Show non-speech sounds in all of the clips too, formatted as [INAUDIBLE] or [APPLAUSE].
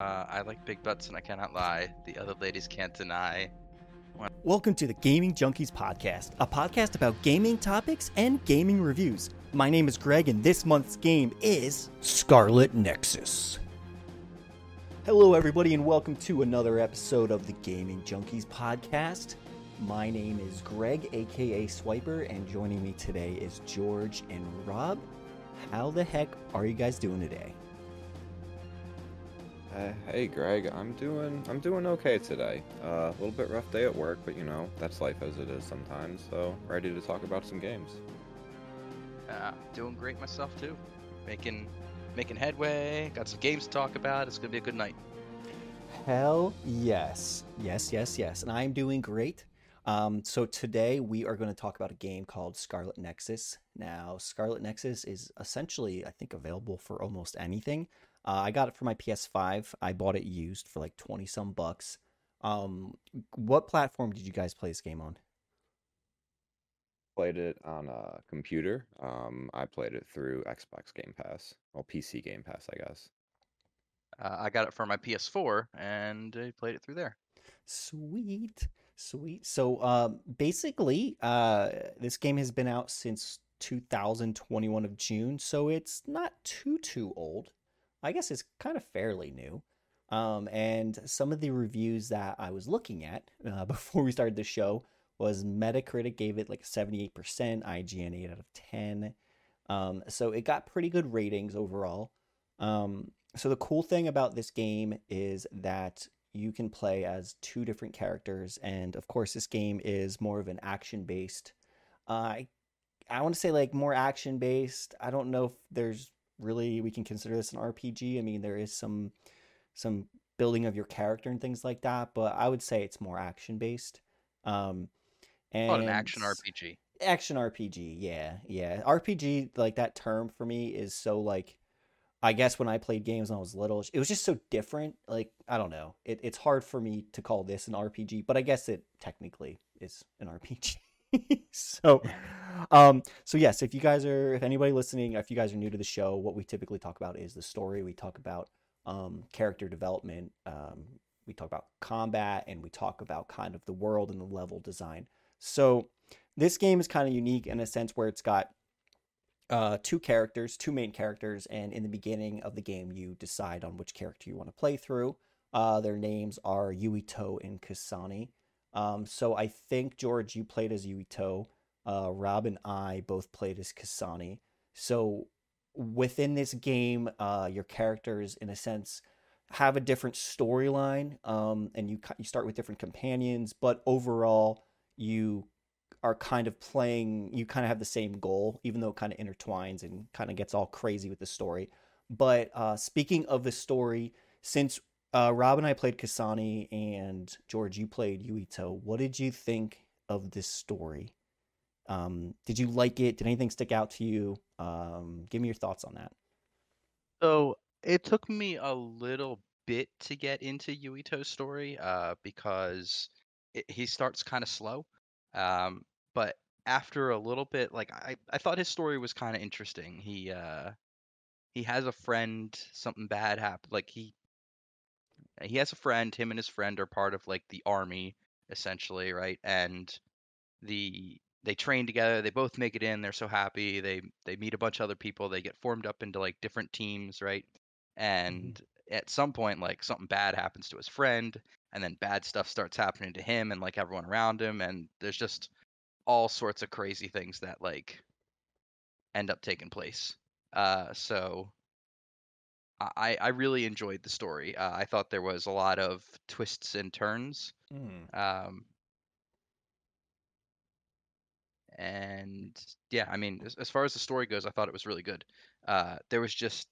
Uh, I like big butts and I cannot lie. The other ladies can't deny. Welcome to the Gaming Junkies Podcast, a podcast about gaming topics and gaming reviews. My name is Greg, and this month's game is Scarlet Nexus. Hello, everybody, and welcome to another episode of the Gaming Junkies Podcast. My name is Greg, aka Swiper, and joining me today is George and Rob. How the heck are you guys doing today? Uh, hey Greg, I'm doing I'm doing okay today. Uh, a little bit rough day at work, but you know that's life as it is sometimes. So ready to talk about some games. Uh, doing great myself too. Making making headway. Got some games to talk about. It's gonna be a good night. Hell yes, yes, yes, yes, and I'm doing great. Um, so today we are going to talk about a game called Scarlet Nexus. Now, Scarlet Nexus is essentially, I think, available for almost anything. Uh, I got it for my PS5. I bought it used for like 20 some bucks. Um, what platform did you guys play this game on? Played it on a computer. Um, I played it through Xbox Game Pass, well, PC Game Pass, I guess. Uh, I got it for my PS4 and I played it through there. Sweet, sweet. So, um, basically, uh, this game has been out since 2021 of June, so it's not too too old. I guess it's kind of fairly new. Um, and some of the reviews that I was looking at uh, [LAUGHS] before we started the show was Metacritic gave it like 78%, IGN 8 out of 10. Um, so it got pretty good ratings overall. Um, so the cool thing about this game is that you can play as two different characters, and of course, this game is more of an action based. Uh, I I want to say like more action based. I don't know if there's really we can consider this an RPG. I mean, there is some some building of your character and things like that, but I would say it's more action based. Um, and an action RPG. Action RPG, yeah, yeah. RPG, like that term for me is so like. I guess when I played games when I was little, it was just so different. Like I don't know, it, it's hard for me to call this an RPG, but I guess it technically is an RPG. [LAUGHS] so um so yes if you guys are if anybody listening if you guys are new to the show what we typically talk about is the story we talk about um character development um we talk about combat and we talk about kind of the world and the level design so this game is kind of unique in a sense where it's got uh, two characters, two main characters, and in the beginning of the game, you decide on which character you want to play through. Uh, their names are Yuito and Kasane. Um, so I think George, you played as Yuito. Uh, Rob and I both played as Kasane. So within this game, uh, your characters, in a sense, have a different storyline, um, and you you start with different companions. But overall, you are kind of playing. You kind of have the same goal, even though it kind of intertwines and kind of gets all crazy with the story. But uh, speaking of the story, since uh, Rob and I played Kasane, and George, you played Yuito. What did you think of this story? Um, did you like it? Did anything stick out to you? Um, give me your thoughts on that. So it took me a little bit to get into Yuito's story uh, because it, he starts kind of slow. Um, but after a little bit, like I, I thought his story was kind of interesting. He uh, he has a friend, something bad happened. Like he he has a friend. Him and his friend are part of like the army, essentially, right? And the they train together. They both make it in. They're so happy. They they meet a bunch of other people. They get formed up into like different teams, right? Mm-hmm. And mm-hmm. at some point, like something bad happens to his friend, and then bad stuff starts happening to him and like everyone around him. And there's just all sorts of crazy things that like end up taking place. Uh, so I, I really enjoyed the story. Uh, I thought there was a lot of twists and turns. Mm. Um, and yeah, I mean, as, as, far as the story goes, I thought it was really good. Uh, there was just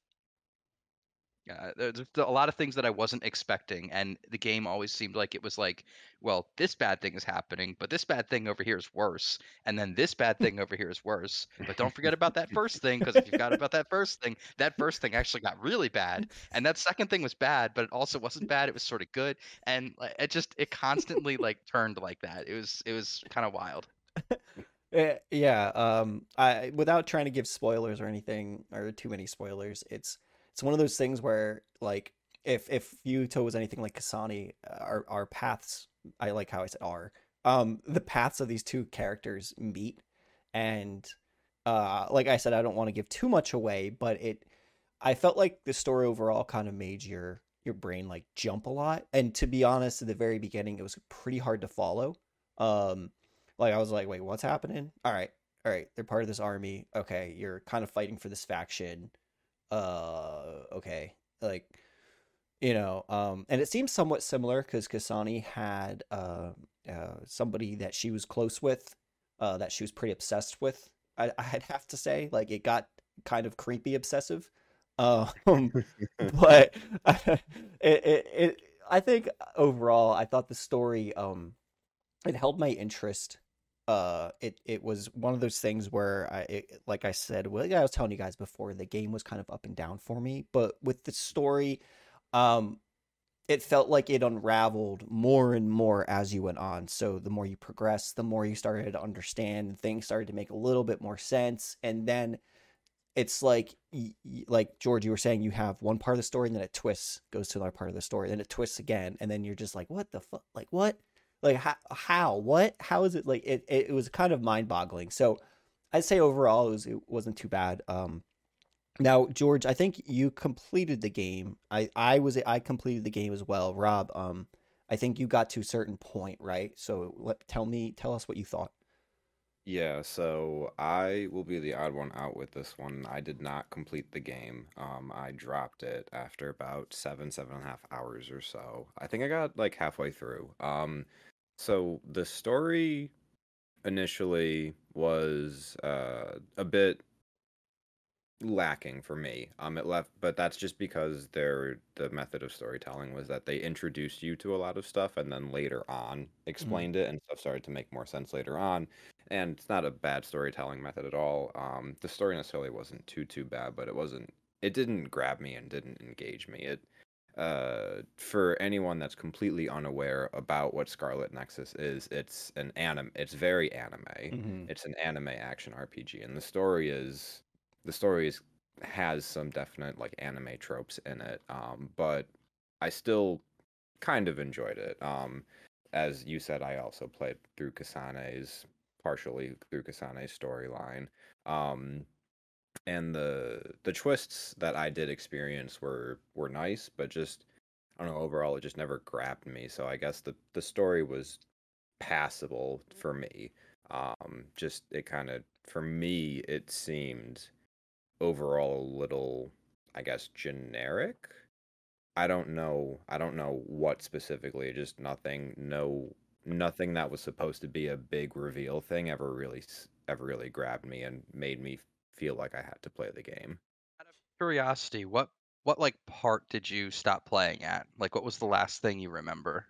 uh, there's a lot of things that I wasn't expecting, and the game always seemed like it was like, well, this bad thing is happening, but this bad thing over here is worse, and then this bad thing over here is worse. But don't forget about that first thing, because if you forgot about that first thing, that first thing actually got really bad, and that second thing was bad, but it also wasn't bad; it was sort of good, and it just it constantly like turned like that. It was it was kind of wild. [LAUGHS] Eh, yeah, um, I without trying to give spoilers or anything or too many spoilers, it's it's one of those things where like if if Yuito was anything like Kasane, our our paths, I like how I said are, um, the paths of these two characters meet, and uh, like I said, I don't want to give too much away, but it, I felt like the story overall kind of made your your brain like jump a lot, and to be honest, at the very beginning, it was pretty hard to follow. Um, like I was like, wait, what's happening? All right, all right, they're part of this army. Okay, you're kind of fighting for this faction. Uh, okay, like you know, um, and it seems somewhat similar because Kasane had uh, uh, somebody that she was close with, uh, that she was pretty obsessed with. I, [LAUGHS] I'd have to say, like, it got kind of creepy obsessive. Um, [LAUGHS] but [LAUGHS] it, it, it, I think overall, I thought the story, um, it held my interest. Uh, it it was one of those things where I, it, like I said, well, I was telling you guys before, the game was kind of up and down for me. But with the story, um, it felt like it unraveled more and more as you went on. So the more you progress, the more you started to understand, things started to make a little bit more sense, and then it's like like George, you were saying, you have one part of the story, and then it twists, goes to another part of the story, then it twists again, and then you're just like, what the fuck, like what, like how, how, what, how is it like? It it, was kind of mind boggling. So I'd say overall, it was it wasn't too bad. Um, now, George, I think you completed the game. I I was I completed the game as well. Rob, um, I think you got to a certain point, right? So let tell me, tell us what you thought. Yeah, so I will be the odd one out with this one. I did not complete the game. Um, I dropped it after about seven, seven and a half hours or so. I think I got like halfway through. Um, so the story initially was uh, a bit lacking for me. Um, it left, but that's just because their the method of storytelling was that they introduced you to a lot of stuff and then later on Mhm. explained it, and stuff started to make more sense later on. And it's not a bad storytelling method at all. Um, the story necessarily wasn't too too bad, but it wasn't. It didn't grab me and didn't engage me. It uh for anyone that's completely unaware about what Scarlet Nexus is, it's an anime. It's very anime. Mhm. It's an anime action RPG, and the story is the story is, has some definite like anime tropes in it. Um, but I still kind of enjoyed it. Um, as you said, I also played through Kasane's partially through Kasane's storyline. Um, and the the twists that I did experience were were nice, but just I don't know, overall it just never grabbed me. So I guess the the story was passable for me. Um, just it kind of for me it seemed overall a little I guess generic. I don't know. I don't know what specifically. Just nothing. No, nothing that was supposed to be a big reveal thing ever really ever really grabbed me and made me feel like I had to play the game. Out of curiosity, what what like part did you stop playing at? Like, what was the last thing you remember?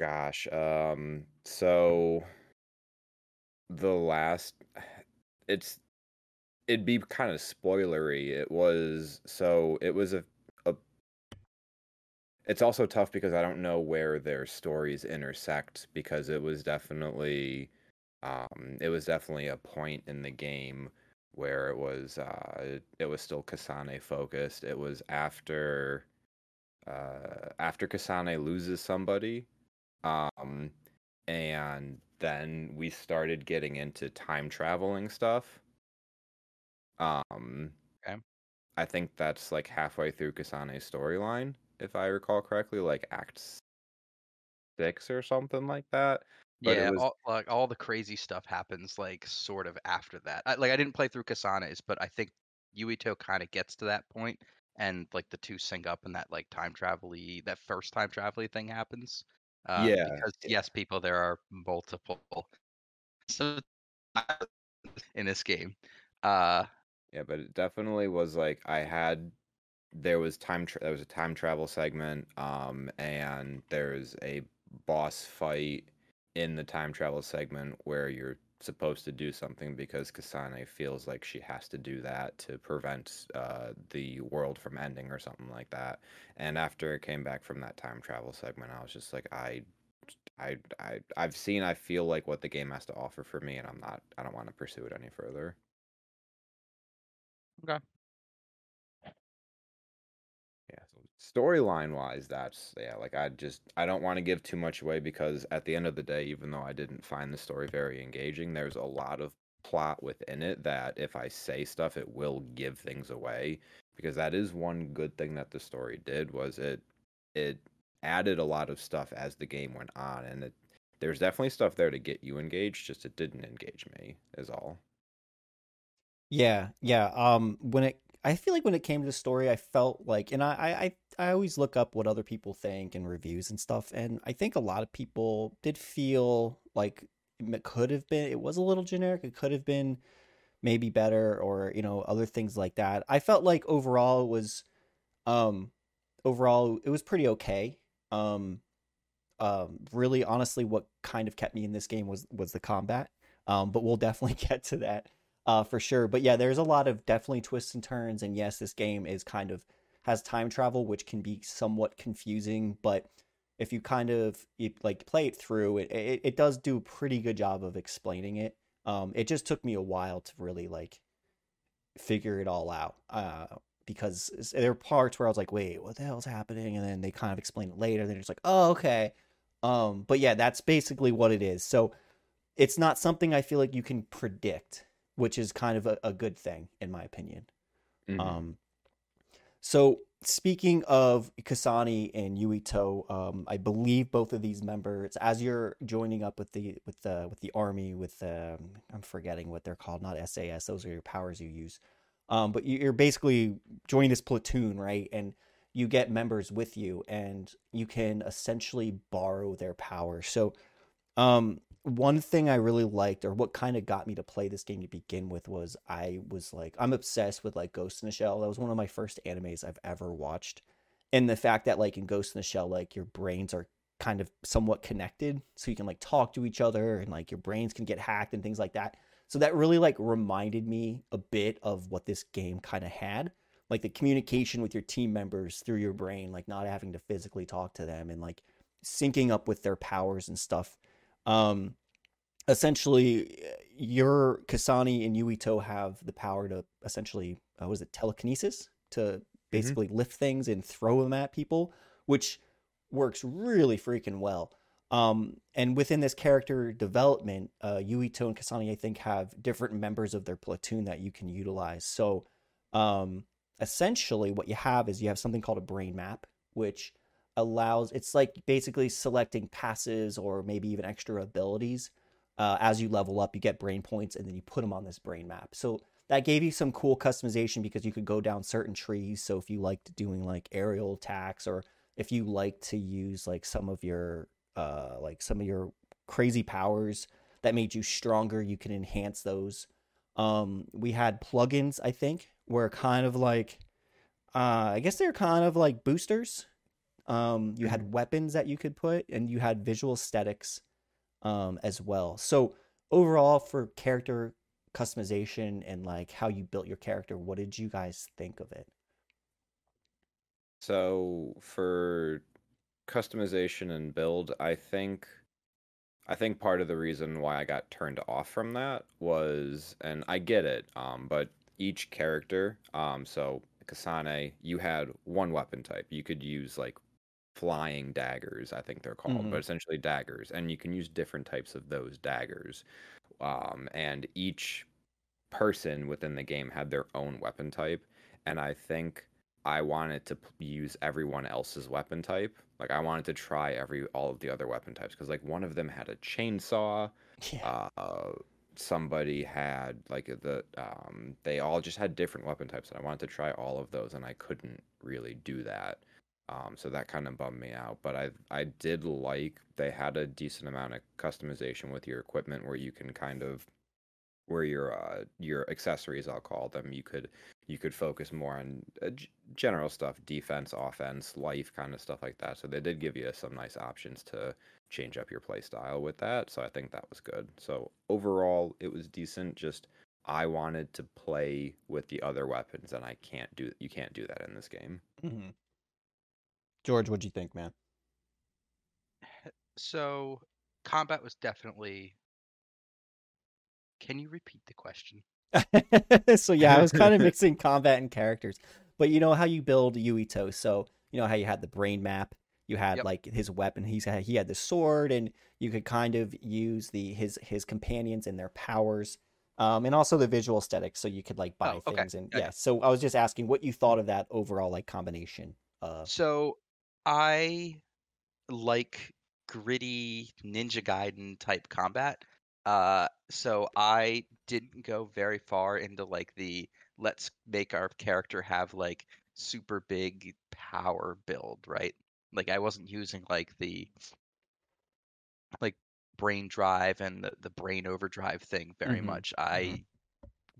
Gosh, um, so the last, it's it'd be kind of spoilery. It was so it was a a. It's also tough because I don't know where their stories intersect because it was definitely, um, it was definitely a point in the game where it was uh it, was still Kasane focused. It was after uh after Kasane loses somebody um and then we started getting into time traveling stuff um Okay. I think that's like halfway through Kasane's storyline if I recall correctly like act 6 or something like that but Yeah, was all like all the crazy stuff happens like sort of after that. I, like I didn't play through Kasane's, but I think Yuito kind of gets to that point, and like the two sync up, and that like time travel that first time travel thing happens. Uh, yeah because yes, people, there are multiple [LAUGHS] so [LAUGHS] in this game. Uh, yeah but it definitely was like I had there was time tra- there was a time travel segment um and there's a boss fight in the time travel segment where you're supposed to do something because Kasane feels like she has to do that to prevent uh, the world from ending or something like that. And after it came back from that time travel segment, I was just like, I, I, I, I've seen, I feel like what the game has to offer for me, and I'm not, I don't want to pursue it any further. Okay. Storyline wise that's yeah like i just i don't want to give too much away because at the end of the day even though i didn't find the story very engaging there's a lot of plot within it that if i say stuff it will give things away because that is one good thing that the story did was it it added a lot of stuff as the game went on and it there's definitely stuff there to get you engaged just it didn't engage me is all Yeah, yeah. Um, when it, I feel like when it came to the story, I felt like, and I, I, I always look up what other people think and reviews and stuff, and I think a lot of people did feel like it could have been, it was a little generic. It could have been maybe better, or you know, other things like that. I felt like overall it was, um, overall it was pretty okay. Um, um, really, honestly, what kind of kept me in this game was was the combat. Um, but we'll definitely [LAUGHS] get to that uh, for sure. But yeah, there's a lot of definitely twists and turns, and yes, this game is kind of has time travel, which can be somewhat confusing. But if you kind of like play it through, it, it it does do a pretty good job of explaining it. Um, it just took me a while to really like figure it all out. Uh, because there are parts where I was like, wait, what the hell's happening? And then they kind of explain it later. They're just like, oh, okay. Um, but yeah, that's basically what it is. So it's not something I feel like you can predict, which is kind of a, a good thing, in my opinion. Mhm. Um, so speaking of Kasane and Yuito, um, I believe both of these members, as you're joining up with the with the with the army, with um, I'm forgetting what they're called, not SAS. Those are your powers you use. Um, but you- you're basically joining this platoon, right? And you get members with you, and you can essentially borrow their power. So, um, one thing I really liked, or what kind of got me to play this game to begin with, was I was like, I'm obsessed with like Ghost in the Shell. That was one of my first animes I've ever watched, and the fact that like in Ghost in the Shell, like your brains are kind of somewhat connected, so you can like talk to each other, and like your brains can get hacked and things like that. So that really like reminded me a bit of what this game kind of had, like the communication with your team members through your brain, like not having to physically talk to them and like syncing up with their powers and stuff. Um, essentially, your Kasane and Yuito have the power to essentially, uh, was it telekinesis to basically lift things and throw them at people, which works really freaking well. Um, and within this character development, uh, Yuito and Kasane, I think, have different members of their platoon that you can utilize. So, um, essentially, what you have is you have something called a brain map, which allows it's like basically selecting passives or maybe even extra abilities. Uh, as you level up, you get brain points, and then you put them on this brain map. So that gave you some cool customization because you could go down certain trees. So if you liked doing like aerial attacks, or if you like to use like some of your uh, like some of your crazy powers that made you stronger, you can enhance those. Um, we had plugins, I think, were kind of like, uh, I guess they're kind of like boosters. Um, you had weapons that you could put, and you had visual aesthetics um, as well. So overall, for character customization and like how you built your character, what did you guys think of it? So for customization and build, I think I think part of the reason why I got turned off from that was and I get it, um, but each character, um, so Kasane, you had one weapon type. You could use like flying daggers, I think they're called, Mhm. but essentially daggers, and you can use different types of those daggers. Um, and each person within the game had their own weapon type, and I think I wanted to p- use everyone else's weapon type. Like I wanted to try every all of the other weapon types because like one of them had a chainsaw. Yeah. Uh, somebody had like the um, they all just had different weapon types, and I wanted to try all of those, and I couldn't really do that. Um, so that kind of bummed me out. But I I did like they had a decent amount of customization with your equipment where you can kind of where your uh, your accessories I'll call them you could you could focus more on uh, general stuff defense offense life kind of stuff like that. So they did give you some nice options to change up your play style with that so I think that was good. So overall it was decent just I wanted to play with the other weapons and I can't do you can't do that in this game. Hmm George, what'd you think, man? So combat was definitely. Can you repeat the question? [LAUGHS] so yeah, I was kind of [LAUGHS] mixing combat and characters, but you know how you build Yuito. So you know how you had the brain map, you had Yep. like his weapon. He's he had the sword, and you could kind of use the his his companions and their powers, um, and also the visual aesthetic. So you could like buy Oh, okay. things, and Yeah, yeah. So I was just asking what you thought of that overall like combination. Uh, So I like gritty Ninja Gaiden type combat. Uh, so I didn't go very far into like the let's make our character have like super big power build, right? Like I wasn't using like the like brain drive and the, the brain overdrive thing very Mhm, much. I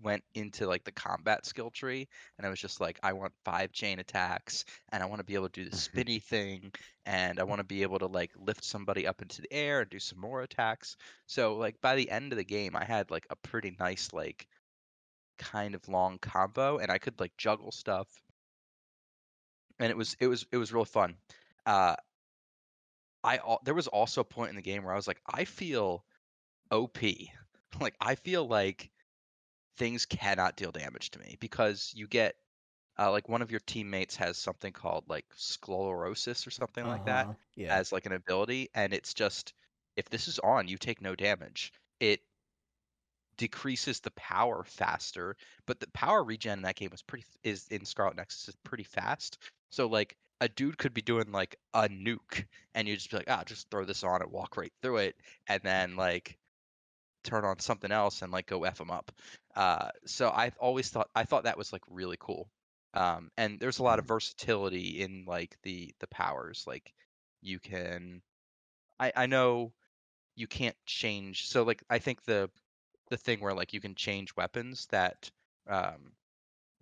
went into like the combat skill tree and I was just like, I want five chain attacks and I want to be able to do the [LAUGHS] spinny thing and I want to be able to like lift somebody up into the air and do some more attacks. So like by the end of the game I had like a pretty nice like kind of long combo and I could like juggle stuff. And it was it was it was real fun. Uh I there was also a point in the game where I was like, I feel OP. [LAUGHS] Like I feel like things cannot deal damage to me because you get uh, like one of your teammates has something called like sclerosis or something like that uh-huh, Yeah. as like an ability and it's just if this is on you take no damage it decreases the power faster but the power regen in that game is pretty is in scarlet nexus is pretty fast so like a dude could be doing like a nuke and you just be like ah just throw this on and walk right through it and then like turn on something else and like go f them up. Uh, so I've always thought I thought that was like really cool. Um, and there's a lot of versatility in like the the powers. Like you can, I I know you can't change. So like I think the the thing where like you can change weapons that um,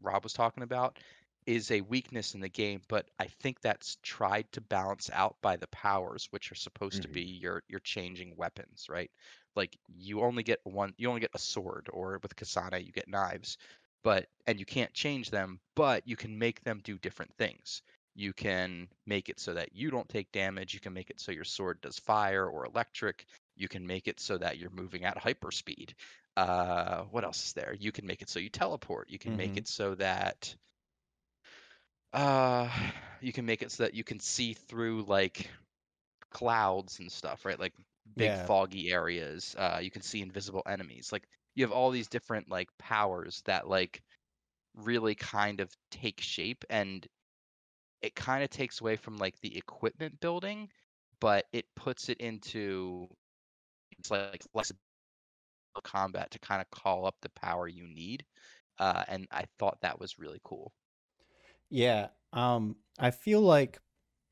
Rob was talking about is a weakness in the game, but I think that's tried to balance out by the powers, which are supposed to Mhm. be your your changing weapons, right? Like you only get one, you only get a sword, or with Kasana you get knives, but and you can't change them, but you can make them do different things. You can make it so that you don't take damage. You can make it so your sword does fire or electric. You can make it so that you're moving at hyperspeed. Uh, what else is there? You can make it so you teleport. You can make Mhm. it so that uh [SIGHS] you can make it so that you can see through like clouds and stuff, right? Like big Yeah. foggy areas. Uh you can see invisible enemies. Like you have all these different like powers that like really kind of take shape and it kind of takes away from like the equipment building, but it puts it into it's like less combat to kind of call up the power you need. Uh, and I thought that was really cool. Yeah. Um, I feel like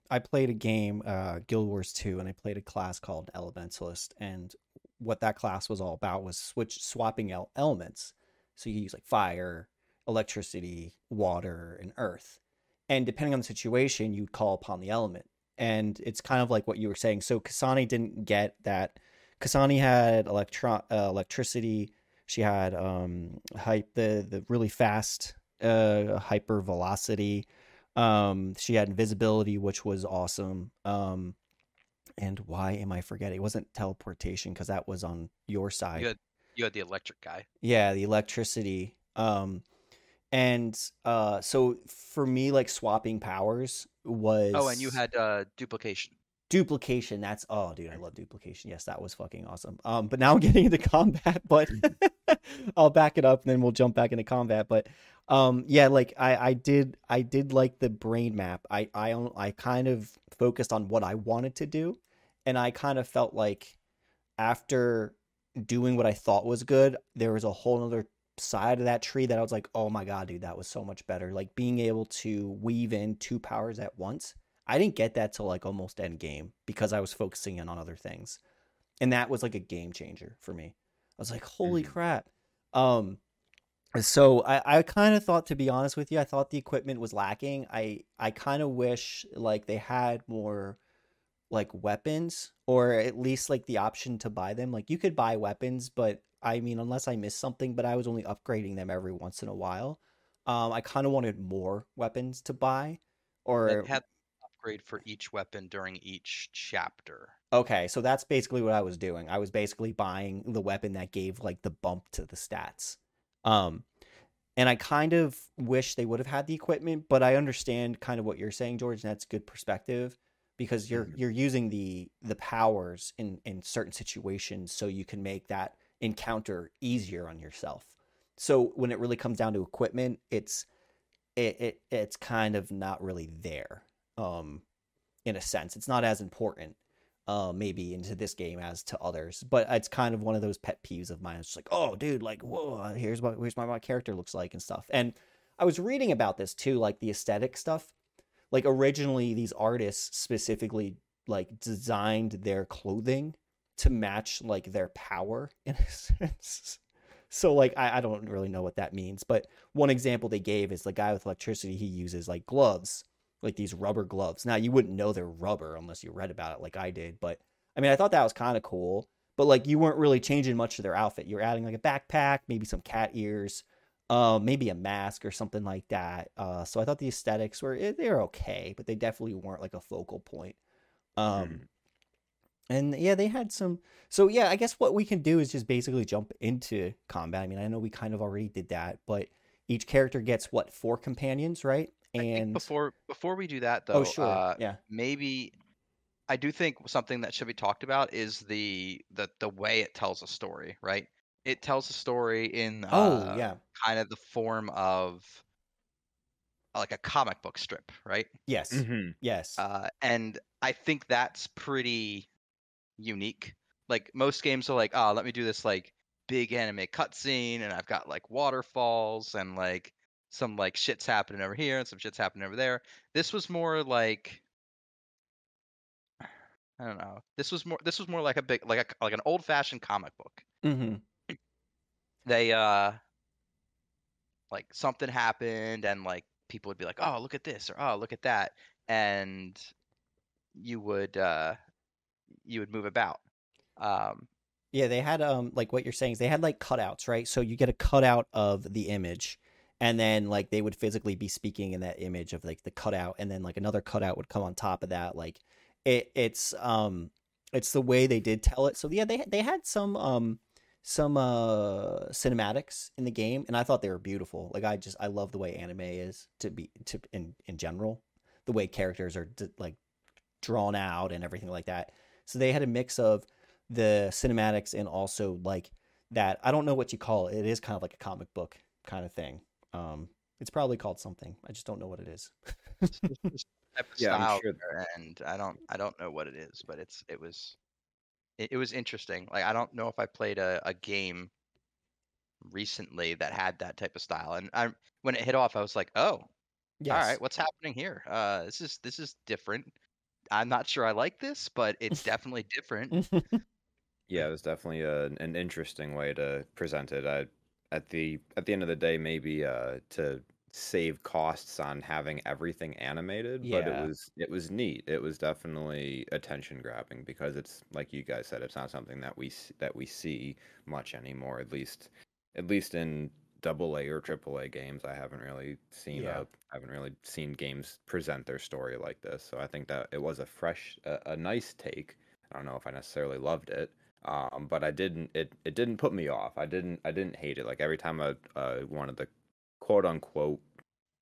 I played a game, uh, Guild Wars 2, and I played a class called Elementalist. And what that class was all about was switch swapping el- elements. So you use like fire, electricity, water, and earth. And depending on the situation, you'd call upon the element. And it's kind of like what you were saying. So Kasane didn't get that. Kasane had electro- uh, electricity. She had um, hype the the really fast uh, hyper velocity. Um, she had invisibility, which was awesome. Um, and why am I forgetting? It wasn't teleportation because that was on your side. You had you had the electric guy. Yeah, the electricity. Um, and uh, so for me, like swapping powers was. Oh, and you had uh, duplication. Duplication. That's oh, dude, I love duplication. Yes, that was fucking awesome. Um, but now I'm [LAUGHS] getting into combat, but [LAUGHS] [LAUGHS] I'll back it up and then we'll jump back into combat. But um, yeah, like I, I did, I did like the brain map. I, I, I kind of focused on what I wanted to do, and I kind of felt like after doing what I thought was good, there was a whole other side of that tree that I was like, oh my god, dude, that was so much better. Like being able to weave in two powers at once. I didn't get that till like almost end game because I was focusing in on other things. And that was like a game changer for me. I was like, holy Mhm. crap. Um so I, I kind of thought to be honest with you, I thought the equipment was lacking. I I kind of wish like they had more like weapons or at least like the option to buy them. Like you could buy weapons, but I mean unless I missed something, but I was only upgrading them every once in a while. Um I kind of wanted more weapons to buy or It had upgrade for each weapon during each chapter. Okay, so that's basically what I was doing. I was basically buying the weapon that gave like the bump to the stats. Um and I kind of wish they would have had the equipment, but I understand kind of what you're saying, George, and that's good perspective because you're Mhm. you're using the the powers in in certain situations so you can make that encounter easier on yourself. So when it really comes down to equipment, it's it, it it's kind of not really there. Um in a sense. It's not as important uh, maybe into this game as to others. But it's kind of one of those pet peeves of mine. It's just like, oh, dude, like, whoa, here's what here's what my character looks like and stuff. And I was reading about this too, like the aesthetic stuff. Like originally, these artists specifically like designed their clothing to match like their power in a [LAUGHS] sense. So like I, I don't really know what that means, but one example they gave is the guy with electricity. He uses like gloves like these rubber gloves. Now you wouldn't know they're rubber unless you read about it like I did, but I mean I thought that was kind of cool. But like you weren't really changing much to their outfit. You're adding like a backpack, maybe some cat ears, uh, maybe a mask or something like that. Uh, so I thought the aesthetics were eh, they're okay, but they definitely weren't like a focal point. Um, Mhm. and yeah, they had some. So yeah, I guess what we can do is just basically jump into combat. I mean, I know we kind of already did that, but each character gets what four companions, right? I think And before before we do that though, oh sure, uh, yeah. maybe I do think something that should be talked about is the the the way it tells a story, right? It tells a story in Oh uh, yeah. kind of the form of like a comic book strip, right? Yes. Mhm. Yes. Uh, and I think that's pretty unique. Like most games are like, oh, let me do this like big anime cutscene, and I've got like waterfalls and like some like shits happening over here and some shits happening over there. This was more like I don't know. This was more this was more like a big like a like an old fashioned comic book. mm-hmm. They uh like something happened and like people would be like, "Oh, look at this," or "Oh, look at that," and you would uh you would move about. Um, Yeah, they had um like what you're saying is they had like cutouts, right? So you get a cutout of the image, and then like they would physically be speaking in that image of like the cutout, and then like another cutout would come on top of that. Like it, it's um it's the way they did tell it. So yeah, they they had some um some uh cinematics in the game, and I thought they were beautiful. Like I just I love the way anime is to be to in in general, the way characters are d- like drawn out and everything like that. So they had a mix of the cinematics and also like that I don't know what you call it. It is kind of like a comic book kind of thing. Um it's probably called something. I just don't know what it is. it's just this type of Yeah, I'm sure there, and I don't I don't know what it is, but it's it was it, it was interesting. Like I don't know if I played a, a game recently that had that type of style, and I when it hit off, I was like, oh, Yes. all right, what's happening here? Uh, this is this is different. I'm not sure I like this, but it's [LAUGHS] definitely different. [LAUGHS] Yeah, it was definitely a, an interesting way to present it. I, at the at the end of the day, maybe uh, to save costs on having everything animated, but it was it was neat. It was definitely attention grabbing because it's like you guys said, it's not something that we that we see much anymore. At least at least in double A or triple A games, I haven't really seen Yeah. haven't really seen games present their story like this. So I think that it was a fresh, a, a nice take. I don't know if I necessarily loved it, um, but I didn't. It it didn't put me off. I didn't. I didn't hate it. Like every time a uh, one of the quote unquote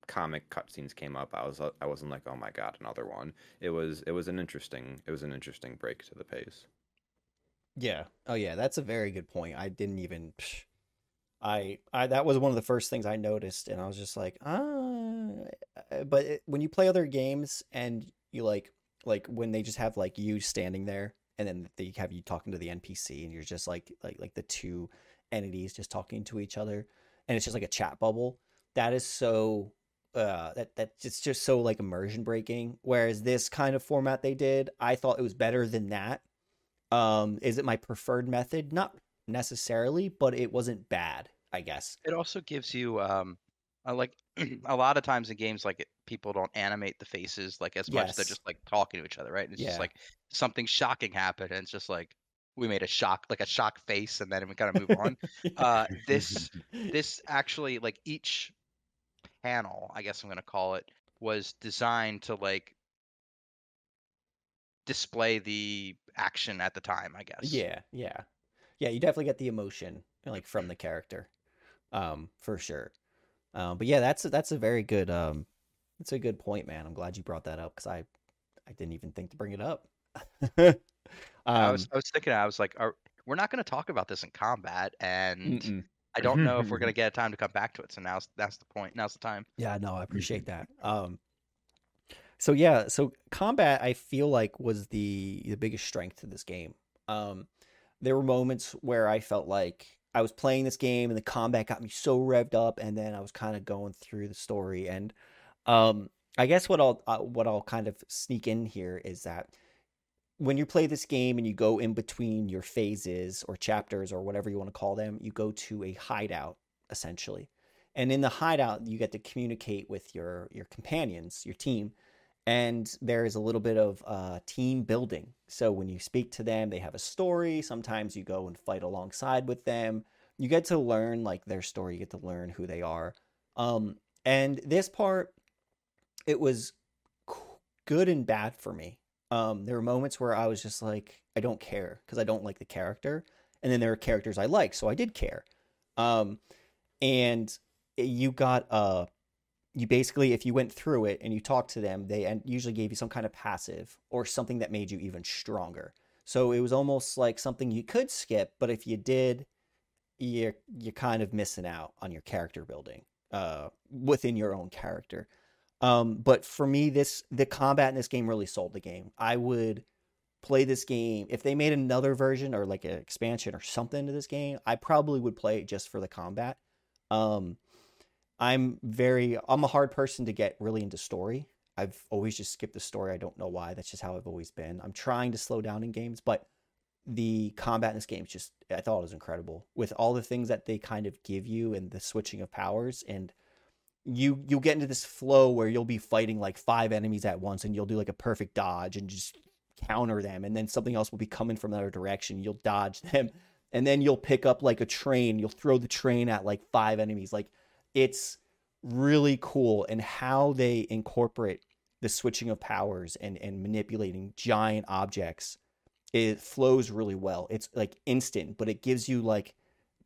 comic cutscenes came up, I was uh, I wasn't like, oh my god, another one. It was it was an interesting it was an interesting break to the pace. Yeah. Oh yeah, that's a very good point. I didn't even psh, I I that was one of the first things I noticed and I was just like, "Ah." But it, when you play other games and you like like when they just have like you standing there and then they have you talking to the NPC and you're just like like like the two entities just talking to each other and it's just like a chat bubble. That is so uh that that it's just so like immersion breaking whereas this kind of format they did, I thought it was better than that. Um is it my preferred method? Not necessarily but it wasn't bad i guess. It also gives you um like [CLEARS THROAT] a lot of times in games like it, people don't animate the faces like as much. They're just like talking to each other, right? And it's Yeah. just like something shocking happened, and it's just like we made a shock, like a shock face, and then we kind of move on. [LAUGHS] uh, this [LAUGHS] this actually like each panel, I guess I'm gonna call it, was designed to like display the action at the time. I guess. yeah yeah yeah you definitely get the emotion like from the character um for sure Um, but yeah, that's a, that's a very good um, that's a good point, man. I'm glad you brought that up because I I didn't even think to bring it up. [LAUGHS] I um, was I was thinking I was like, are, we're not going to talk about this in combat, and Mm-mm. I don't know if we're going [LAUGHS] to get a time to come back to it. So now's that's the point. Now's the time. Yeah, no, I appreciate [LAUGHS] that. Um, so yeah, so combat I feel like was the the biggest strength to this game. Um, there were moments where I felt like I was playing this game and the combat got me so revved up, and then I was kind of going through the story. And um, I guess what I'll uh, what I'll kind of sneak in here is that when you play this game and you go in between your phases or chapters or whatever you want to call them, you go to a hideout essentially. And in the hideout, you get to communicate with your your companions, your team, and there is a little bit of uh, team building. So when you speak to them, they have a story. Sometimes you go and fight alongside with them. You get to learn like their story. You get to learn who they are. Um, and this part, it was good and bad for me. Um, there were moments where I was just like, I don't care because I don't like the character, and then there were characters I like, so I did care. Um, and you got uh you basically if you went through it and you talked to them they usually gave you some kind of passive or something that made you even stronger. So it was almost like something you could skip but if you did you're you're kind of missing out on your character building uh within your own character. Um but for me this the combat in this game really sold the game. I would play this game if they made another version or like an expansion or something to this game i probably would play it just for the combat. Um I'm very I'm a hard person to get really into story. I've always just skipped the story. I don't know why. That's just how I've always been. I'm trying to slow down in games, but the combat in this game is just I thought it was incredible with all the things that they kind of give you and the switching of powers and you you'll get into this flow where you'll be fighting like five enemies at once and you'll do like a perfect dodge and just counter them and then something else will be coming from another direction you'll dodge them and then you'll pick up like a train you'll throw the train at like five enemies like it's really cool and how they incorporate the switching of powers and and manipulating giant objects. It flows really well. It's like instant but it gives you like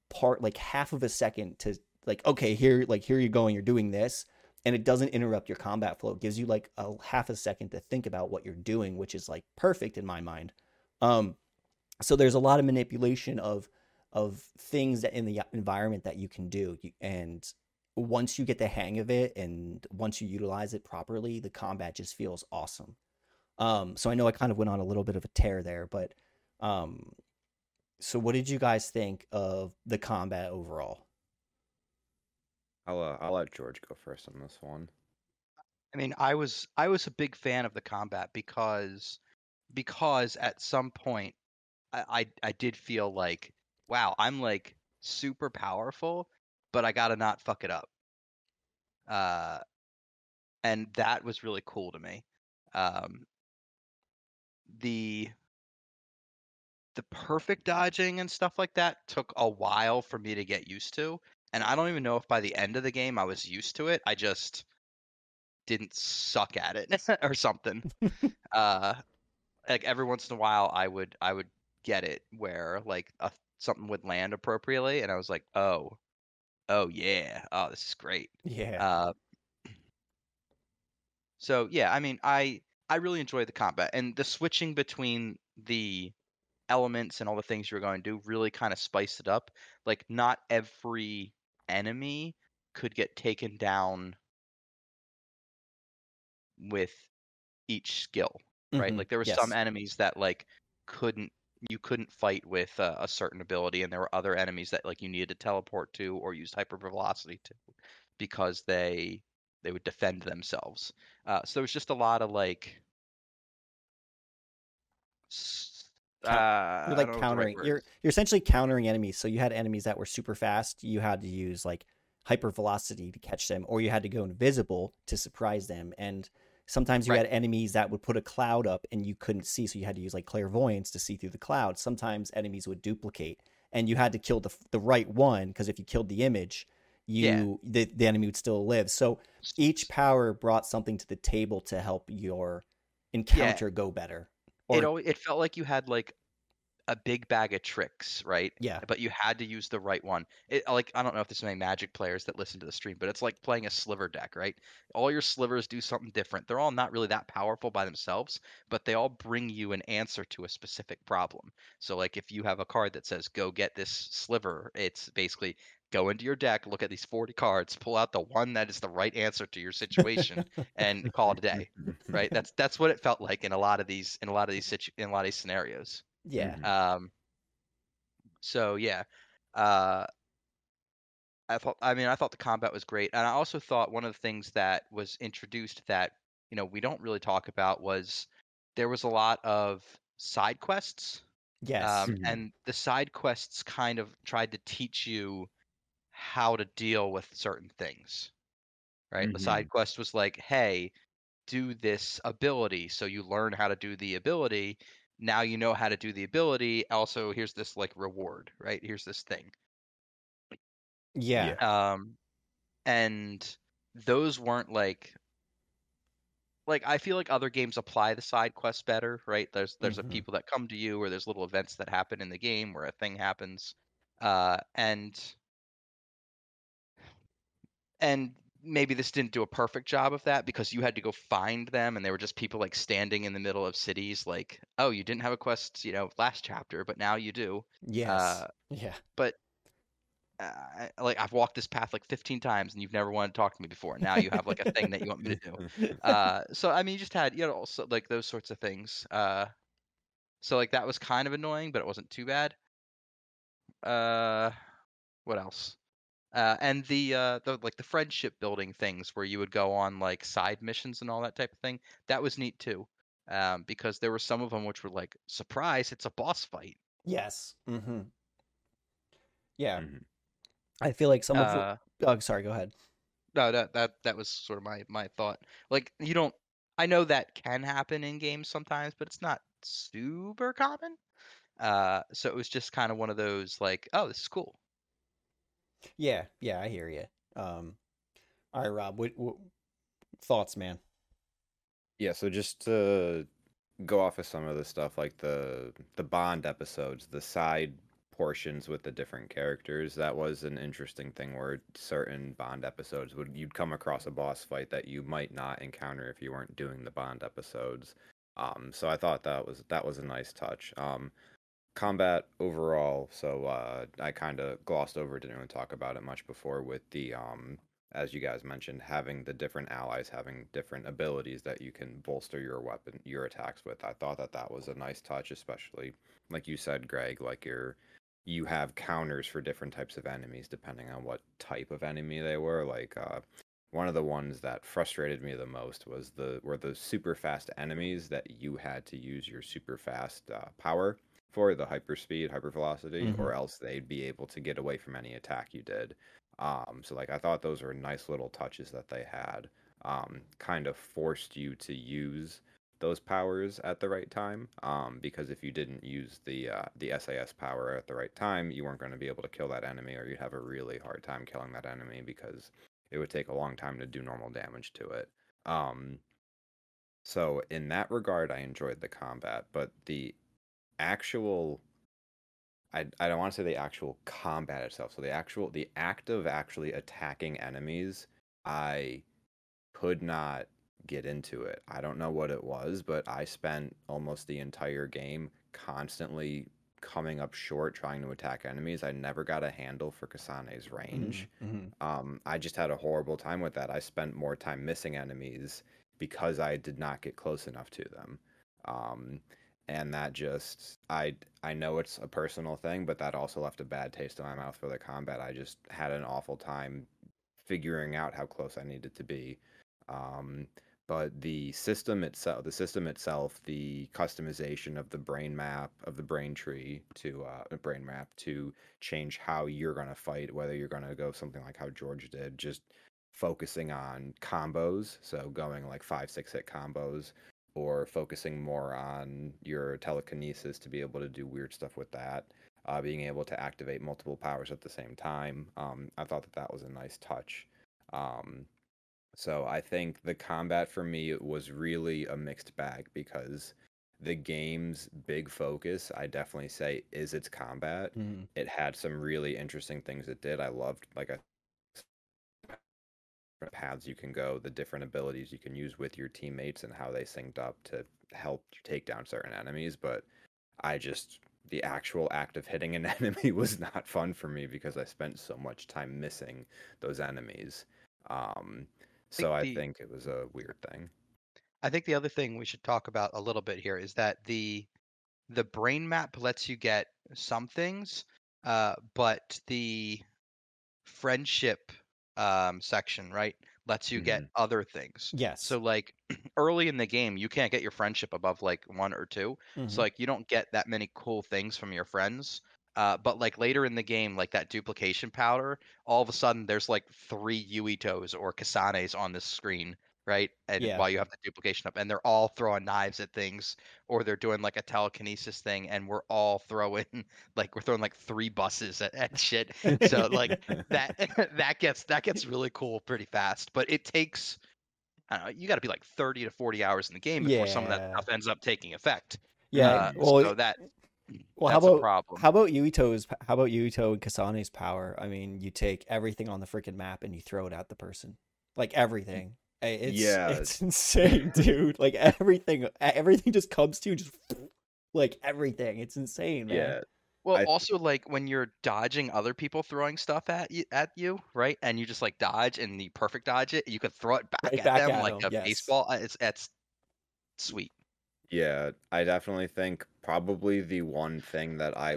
part like half of a second to like okay here like here you're going you're doing this. And it doesn't interrupt your combat flow. It gives you like a half a second to think about what you're doing which is like perfect in my mind. Um so there's a lot of manipulation of of things that in the environment that you can do. You- and once you get the hang of it and once you utilize it properly the combat just feels awesome um so i know i kind of went on a little bit of a tear there but um so what did you guys think of the combat overall I'll uh, I'll let George go first on this one. I mean, I was I was a big fan of the combat because because at some point I I, I did feel like wow I'm like super powerful, but I gotta not fuck it up. Uh, and that was really cool to me. Um, the the perfect dodging and stuff like that took a while for me to get used to, and I don't even know if by the end of the game I was used to it. I just didn't suck at it [LAUGHS] or something. [LAUGHS] uh, like every once in a while, I would I would get it where like a, something would land appropriately, and I was like, oh, oh yeah, oh this is great. yeah Uh, so yeah, I mean, I I really enjoy the combat and the switching between the elements and all the things you're going to do really kind of spiced it up. Like not every enemy could get taken down with each skill, right? Mhm, Like there were some enemies that like couldn't you couldn't fight with uh, a certain ability, and there were other enemies that like you needed to teleport to or use hypervelocity to because they they would defend themselves. Uh, so there was just a lot of like. uh, you're like don't know what the right countering you're you're essentially countering enemies so you had enemies that were super fast you had to use like hyper velocity to catch them or you had to go invisible to surprise them and sometimes you Right. had enemies that would put a cloud up and you couldn't see so you had to use like clairvoyance to see through the cloud sometimes enemies would duplicate and you had to kill the the right one because if you killed the image you Yeah. the, the enemy would still live so each power brought something to the table to help your encounter go better it always, it felt like you had like a big bag of tricks, right? Yeah. But you had to use the right one. It like I don't know if there's any Magic players that listen to the stream, but it's like playing a sliver deck, right? All your slivers do something different. They're all not really that powerful by themselves, but they all bring you an answer to a specific problem. So like if you have a card that says go get this sliver, it's basically go into your deck, look at these 40 cards, pull out the one that is the right answer to your situation and call it a day, right? [LAUGHS] That's that's what it felt like in a lot of these in a lot of these situ- in a lot of these scenarios. Yeah. Mhm. Um, so yeah, uh, I thought. I mean, I thought the combat was great, and I also thought one of the things that was introduced that you know we don't really talk about was there was a lot of side quests, Yes. um, Mhm. and the side quests kind of tried to teach you how to deal with certain things. Right, the side quest was like, "Hey, do this ability," so you learn how to do the ability. Now you know how to do the ability. Also, here's this like reward, right? Here's this thing. yeah. um and those weren't like like i feel like other games apply the side quests better right there's there's Mhm. a people that come to you or there's little events that happen in the game where a thing happens uh and and maybe this didn't do a perfect job of that because you had to go find them and they were just people like standing in the middle of cities like oh you didn't have a quest you know last chapter but now you do Yes. uh, yeah. but uh, like I've walked this path like 15 times and you've never wanted to talk to me before. Now you have like a thing that you want me to do. [LAUGHS] Uh, so I mean, you just had you know also like those sorts of things. Uh, so like that was kind of annoying, but it wasn't too bad. Uh, what else? Uh, and the uh, the like the friendship building things where you would go on like side missions and all that type of thing. That was neat too. Um, because there were some of them which were like, surprise, it's a boss fight. Yes. Mm-hmm. Yeah. Mhm. I feel like some of. Uh, oh, sorry. Go ahead. no that that that was sort of my my thought like you don't i know that can happen in games sometimes but it's not super common uh so it was just kind of one of those like oh this is cool Yeah. Yeah. I hear you. Um. All right, Rob. What, what thoughts, man? Yeah, so just to go off of some of the stuff like the the Bond episodes, the side portions with the different characters, that was an interesting thing where certain Bond episodes would you'd come across a boss fight that you might not encounter if you weren't doing the Bond episodes. Um, so I thought that was that was a nice touch. Um, combat overall, so uh, I kind of glossed over, didn't really talk about it much before with the um, as you guys mentioned, having the different allies having different abilities that you can bolster your weapon, your attacks with. I thought that that was a nice touch, especially like you said, Greg, like your you have counters for different types of enemies depending on what type of enemy they were. Like uh, one of the ones that frustrated me the most was the were the super fast enemies that you had to use your super fast uh, power for the hyperspeed, hypervelocity, or else they'd be able to get away from any attack you did. Um, so like I thought those were nice little touches that they had. Um, kind of forced you to use those powers at the right time. Um, because if you didn't use the uh, the SAS power at the right time, you weren't going to be able to kill that enemy, or you'd have a really hard time killing that enemy because it would take a long time to do normal damage to it. Um, so in that regard, I enjoyed the combat, but the actual I, I don't want to say the actual combat itself. So the actual the act of actually attacking enemies, I could not get into it. I don't know what it was, but I spent almost the entire game constantly coming up short trying to attack enemies. I never got a handle for Kasane's range. Mm-hmm. Um, I just had a horrible time with that. I spent more time missing enemies because I did not get close enough to them. Um, and that just I I know it's a personal thing, but that also left a bad taste in my mouth for the combat. I just had an awful time figuring out how close I needed to be. Um, but the system itself, the system itself, the customization of the brain map of the brain tree to uh, brain map to change how you're gonna fight, whether you're gonna go something like how George did, just focusing on combos, so going like five six hit combos, or focusing more on your telekinesis to be able to do weird stuff with that. Uh, being able to activate multiple powers at the same time. Um, I thought that that was a nice touch. Um, so I think the combat for me was really a mixed bag because the game's big focus, I definitely say, is its combat. Mhm. It had some really interesting things it did. I loved like I paths you can go, the different abilities you can use with your teammates, and how they synced up to help you take down certain enemies. But I just the actual act of hitting an [LAUGHS] enemy was not fun for me because I spent so much time missing those enemies. Um, so think I think it was a weird thing. I think the other thing we should talk about a little bit here is that the the brain map lets you get some things, uh, but the friendship um, section, right, lets you get other things. Yes. So like [CLEARS THROAT] early in the game, you can't get your friendship above like one or 2 Mhm. So like you don't get that many cool things from your friends. Uh, but like later in the game, like that duplication powder, all of a sudden there's like three Yuitos or Kasanes on the screen, right? And Yeah. while you have the duplication up, and they're all throwing knives at things, or they're doing like a telekinesis thing, and we're all throwing [LAUGHS] like we're throwing like three buses at, at shit. So like that [LAUGHS] [LAUGHS] that gets that gets really cool pretty fast. But it takes I don't know, you got to be like 30 to 40 hours in the game before some of that stuff ends up taking effect. yeah. Uh, well, so that well, how about a problem. how about Yuito's? How about Yuito and Kasane's power? I mean, you take everything on the freaking map and you throw it at the person, like everything. I- It's, Yeah. it's insane, [LAUGHS] dude. Like everything, everything just comes to you, just [SNIFFS] like everything. It's insane, man. Yeah, Well, I- also like when you're dodging other people throwing stuff at you, at you, right? And you just like dodge and you perfect dodge it, you could throw it back Right at back them at like 'em, a yes. baseball. Uh, It's it's sweet. Yeah, I definitely think probably the one thing that I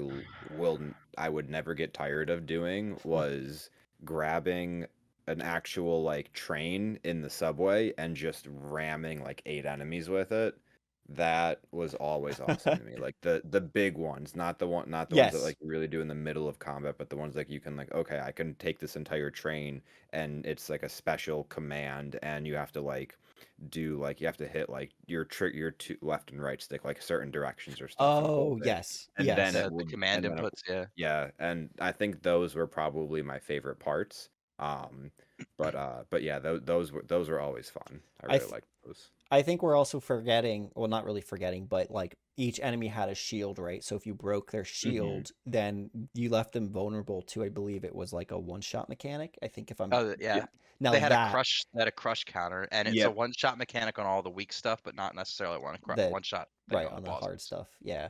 will I would never get tired of doing was grabbing an actual like train in the subway and just ramming like eight enemies with it. That was always awesome to me. [LAUGHS] Like the the big ones, not the one not the ones that like really do in the middle of combat, but the ones like you can like okay, I can take this entire train and it's like a special command and you have to like do like you have to hit like your trick your two left and right stick like certain directions or stuff. Oh yes, And yes. then The, it the would- command and then it- inputs, yeah. Yeah, and I think those were probably my favorite parts. Um, but uh, but yeah, those those were those were always fun. I I really th- liked those. I think we're also forgetting, well, not really forgetting, but like each enemy had a shield, right? So if you broke their shield, then you left them vulnerable to, I believe it was like a one shot mechanic. I think if I'm Oh yeah. now they had that a crush they had a crush counter and it's Yeah. a one shot mechanic on all the weak stuff, but not necessarily one cru- The- one shot right on the hard stuff, yeah.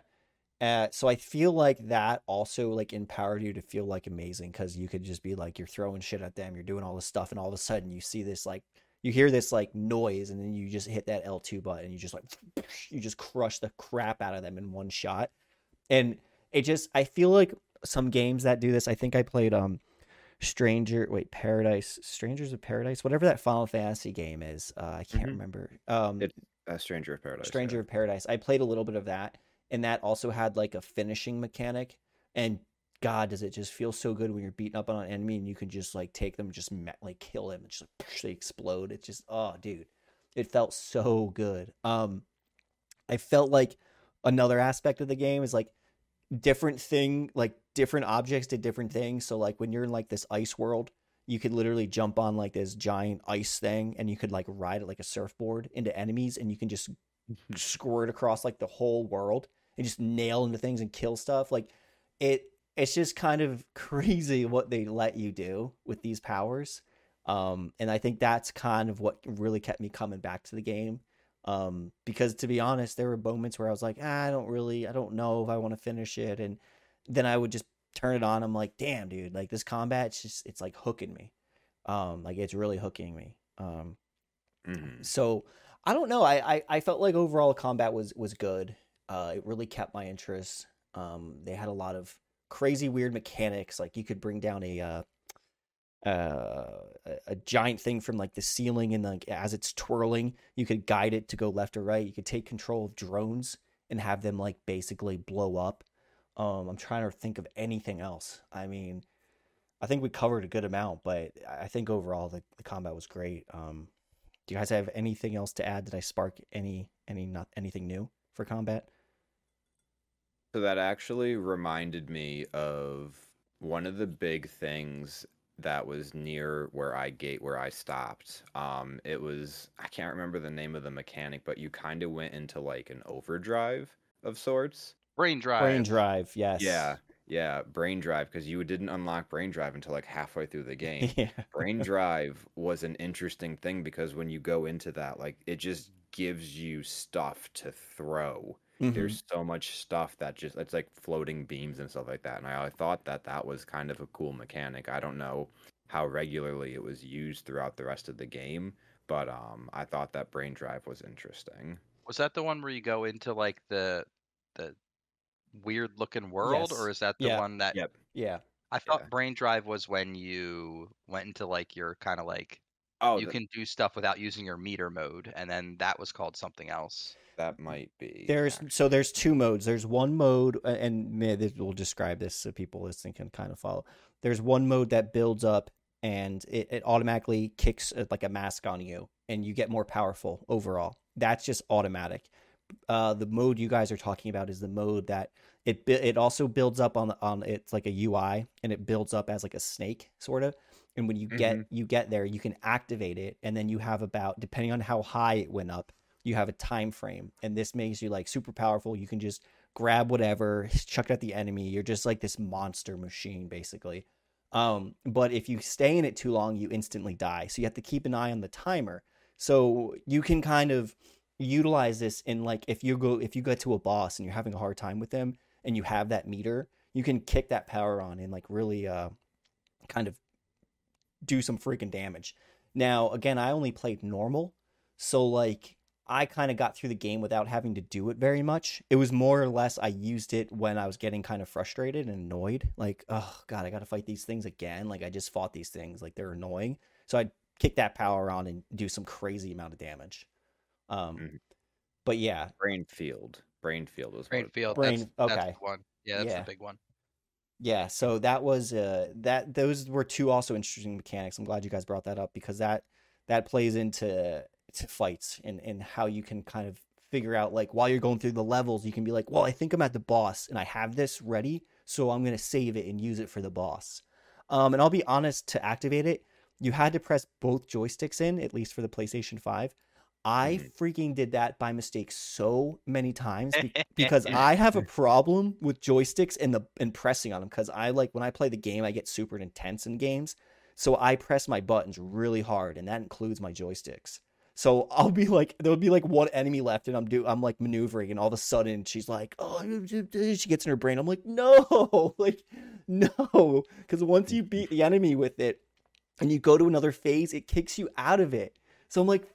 Uh, so I feel like that also like empowered you to feel like amazing because you could just be like you're throwing shit at them, you're doing all this stuff, and all of a sudden you see this like you hear this like noise, and then you just hit that L two button, and you just like [LAUGHS] you just crush the crap out of them in one shot, and it just I feel like some games that do this. I think I played um Stranger wait Paradise Strangers of Paradise whatever that Final Fantasy game is. Uh, I can't Mhm. remember. Um, It- Uh, Stranger of Paradise. Stranger yeah. of Paradise. I played a little bit of that, and that also had like a finishing mechanic. And God, does it just feel so good when you're beating up on an enemy and you can just like take them, just like kill them, and just like, they explode. it's just, oh, dude, it felt so good. Um, I felt like another aspect of the game is like different thing, like different objects did different things. So like when you're in like this ice world, you could literally jump on like this giant ice thing and you could like ride it like a surfboard into enemies and you can just [LAUGHS] squirt across like the whole world and just nail into things and kill stuff like it it's just kind of [LAUGHS] crazy what they let you do with these powers um and i think that's kind of what really kept me coming back to the game um because to be honest there were moments where i was like ah, i don't really i don't know if i want to finish it and then i would just turn it on i'm like damn dude like this combat it's just it's like hooking me um like it's really hooking me um Mhm. so I don't know. I, I, I felt like overall combat was was good. Uh, it really kept my interest. Um, they had a lot of crazy weird mechanics. Like you could bring down a uh, uh, a- giant thing from like the ceiling, and like as it's twirling, you could guide it to go left or right. You could take control of drones and have them like basically blow up. Um, I'm trying to think of anything else. I mean, I think we covered a good amount, but I I think overall the, the combat was great. Um, do you guys have anything else to add? Did I spark any any not anything new for combat? So that actually reminded me of one of the big things that was near where I gate where I stopped. Um, it was I can't remember the name of the mechanic, but you kind of went into like an overdrive of sorts. Brain drive. Brain drive, yes. Yeah, yeah, brain drive because you didn't unlock brain drive until like halfway through the [LAUGHS] game. yeah. brain drive was an interesting thing because when you go into that, like it just gives you stuff to throw. Mhm. There's so much stuff that just it's like floating beams and stuff like that. And I, I thought that that was kind of a cool mechanic. I don't know how regularly it was used throughout the rest of the game, but um, I thought that brain drive was interesting. Was that the one where you go into like the the weird looking world, or is that the Yeah. one that Yep. Yeah. I thought Yeah. brain drive was when you went into like your kind of like Oh, you th- can do stuff without using your meter mode, and then that was called something else. that might be. There's actually. so there's two modes. There's one mode, and we'll describe this so people listening can kind of follow. There's one mode that builds up and it, it automatically kicks uh, like a mask on you, and you get more powerful overall. That's just automatic. Uh, the mode you guys are talking about is the mode that it it also builds up on on it's like a UI, and it builds up as like a snake sort of. And when you get you get there, you can activate it, and then you have about depending on how high it went up, you have a time frame and this makes you like super powerful. You can just grab whatever [LAUGHS] chuck it at the enemy. You're just like this monster machine basically. Um but if you stay in it too long you instantly die. So you have to keep an eye on the timer. So you can kind of utilize this in like if you go if you get to a boss and you're having a hard time with them and you have that meter you can kick that power on and like really uh kind of do some freaking damage now again i only played normal so like I kind of got through the game without having to do it very much. It was more or less I used it when I was getting kind of frustrated and annoyed. Like, oh god, I got to fight these things again. Like I just fought these things. Like they're annoying. So I'd kick that power on and do some crazy amount of damage. Um, Mhm. but yeah, brain field. Brain field was Brain field. Brain- that's, okay. That's the one. Yeah, that's Yeah. the big one. Yeah. So that was uh that those were two also interesting mechanics. I'm glad you guys brought that up because that that plays into to fights and and how you can kind of figure out like while you're going through the levels you can be like well i think i'm at the boss and i have this ready so i'm going to save it and use it for the boss um and i'll be honest to activate it you had to press both joysticks in at least for the playstation 5 i Mhm. freaking did that by mistake so many times be- [LAUGHS] because i have a problem with joysticks and the and pressing on them because i like when i play the game i get super intense in games so i press my buttons really hard and that includes my joysticks so I'll be like, there'll be like one enemy left, and I'm do I'm like maneuvering, and all of a sudden she's like, oh, she gets in her brain. I'm like, no, [LAUGHS] like, no, because once you beat the enemy with it, and you go to another phase, it kicks you out of it. So I'm like,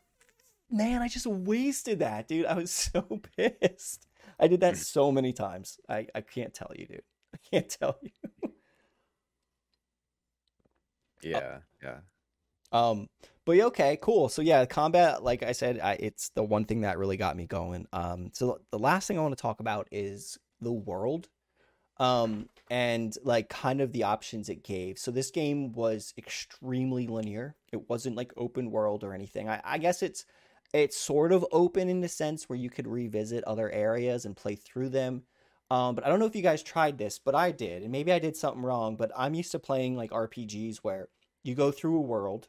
man, I just wasted that, dude. I was [LAUGHS] so pissed. I did that so many times. I I can't tell you, dude. I can't [LAUGHS] tell you. Yeah, yeah. Um, but yeah, okay, cool. So yeah, combat, like I said, I, it's the one thing that really got me going. Um, so the last thing I want to talk about is the world, um, and like kind of the options it gave. So this game was extremely linear. It wasn't like open world or anything. I, I guess it's it's sort of open in the sense where you could revisit other areas and play through them. Um, but I don't know if you guys tried this, but I did, and maybe I did something wrong. But I'm used to playing like RPGs where you go through a world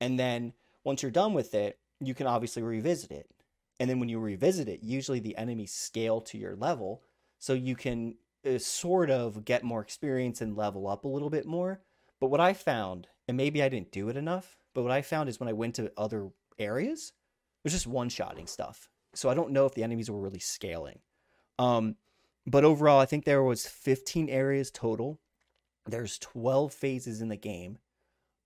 and then once you're done with it, you can obviously revisit it. And then when you revisit it, usually the enemies scale to your level. So you can uh, sort of get more experience and level up a little bit more. But what I found, and maybe I didn't do it enough, but what I found is when I went to other areas, it was just one shotting stuff. So I don't know if the enemies were really scaling. Um, but overall, I think there was 15 areas total. There's 12 phases in the game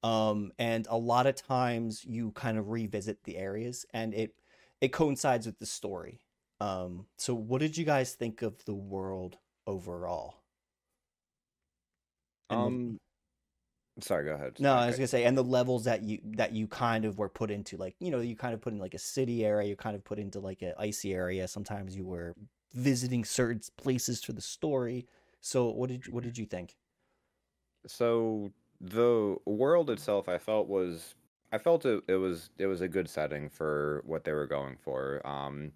um, and a lot of times you kind of revisit the areas and it it coincides with the story um, so what did you guys think of the world overall And Um, sorry, go ahead. no i was gonna say and the levels that you that you kind of were put into like you know you kind of put in like a city area you kind of put into like an icy area sometimes you were visiting certain places for the story so what did what did you think So the world itself, I felt was, I felt it, it was, it was a good setting for what they were going for. Um,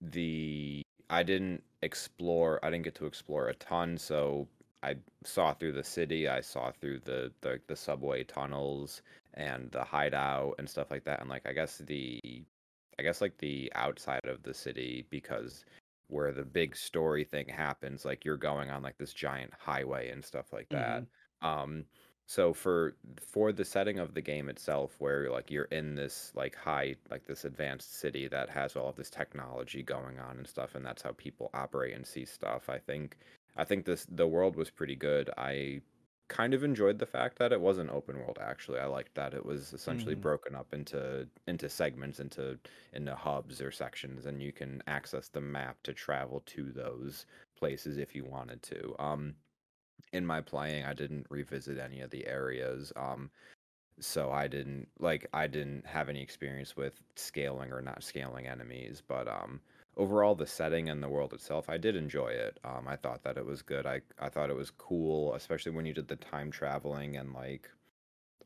the I didn't explore, I didn't get to explore a ton, so I saw through the city, I saw through the, the the subway tunnels and the hideout and stuff like that. And like I guess the I guess like the outside of the city because where the big story thing happens, like you're going on like this giant highway and stuff like that. Um so for for the setting of the game itself where like you're in this like high like this advanced city that has all of this technology going on and stuff and that's how people operate and see stuff i think i think this the world was pretty good. I kind of enjoyed the fact that it wasn't open world actually. I liked that it was essentially Mhm. broken up into into segments into into hubs or sections and you can access the map to travel to those places if you wanted to. Um in my playing i didn't revisit any of the areas um so i didn't like i didn't have any experience with scaling or not scaling enemies but um overall the setting and the world itself i did enjoy it. Um i thought that it was good. I i thought it was cool especially when you did the time traveling and like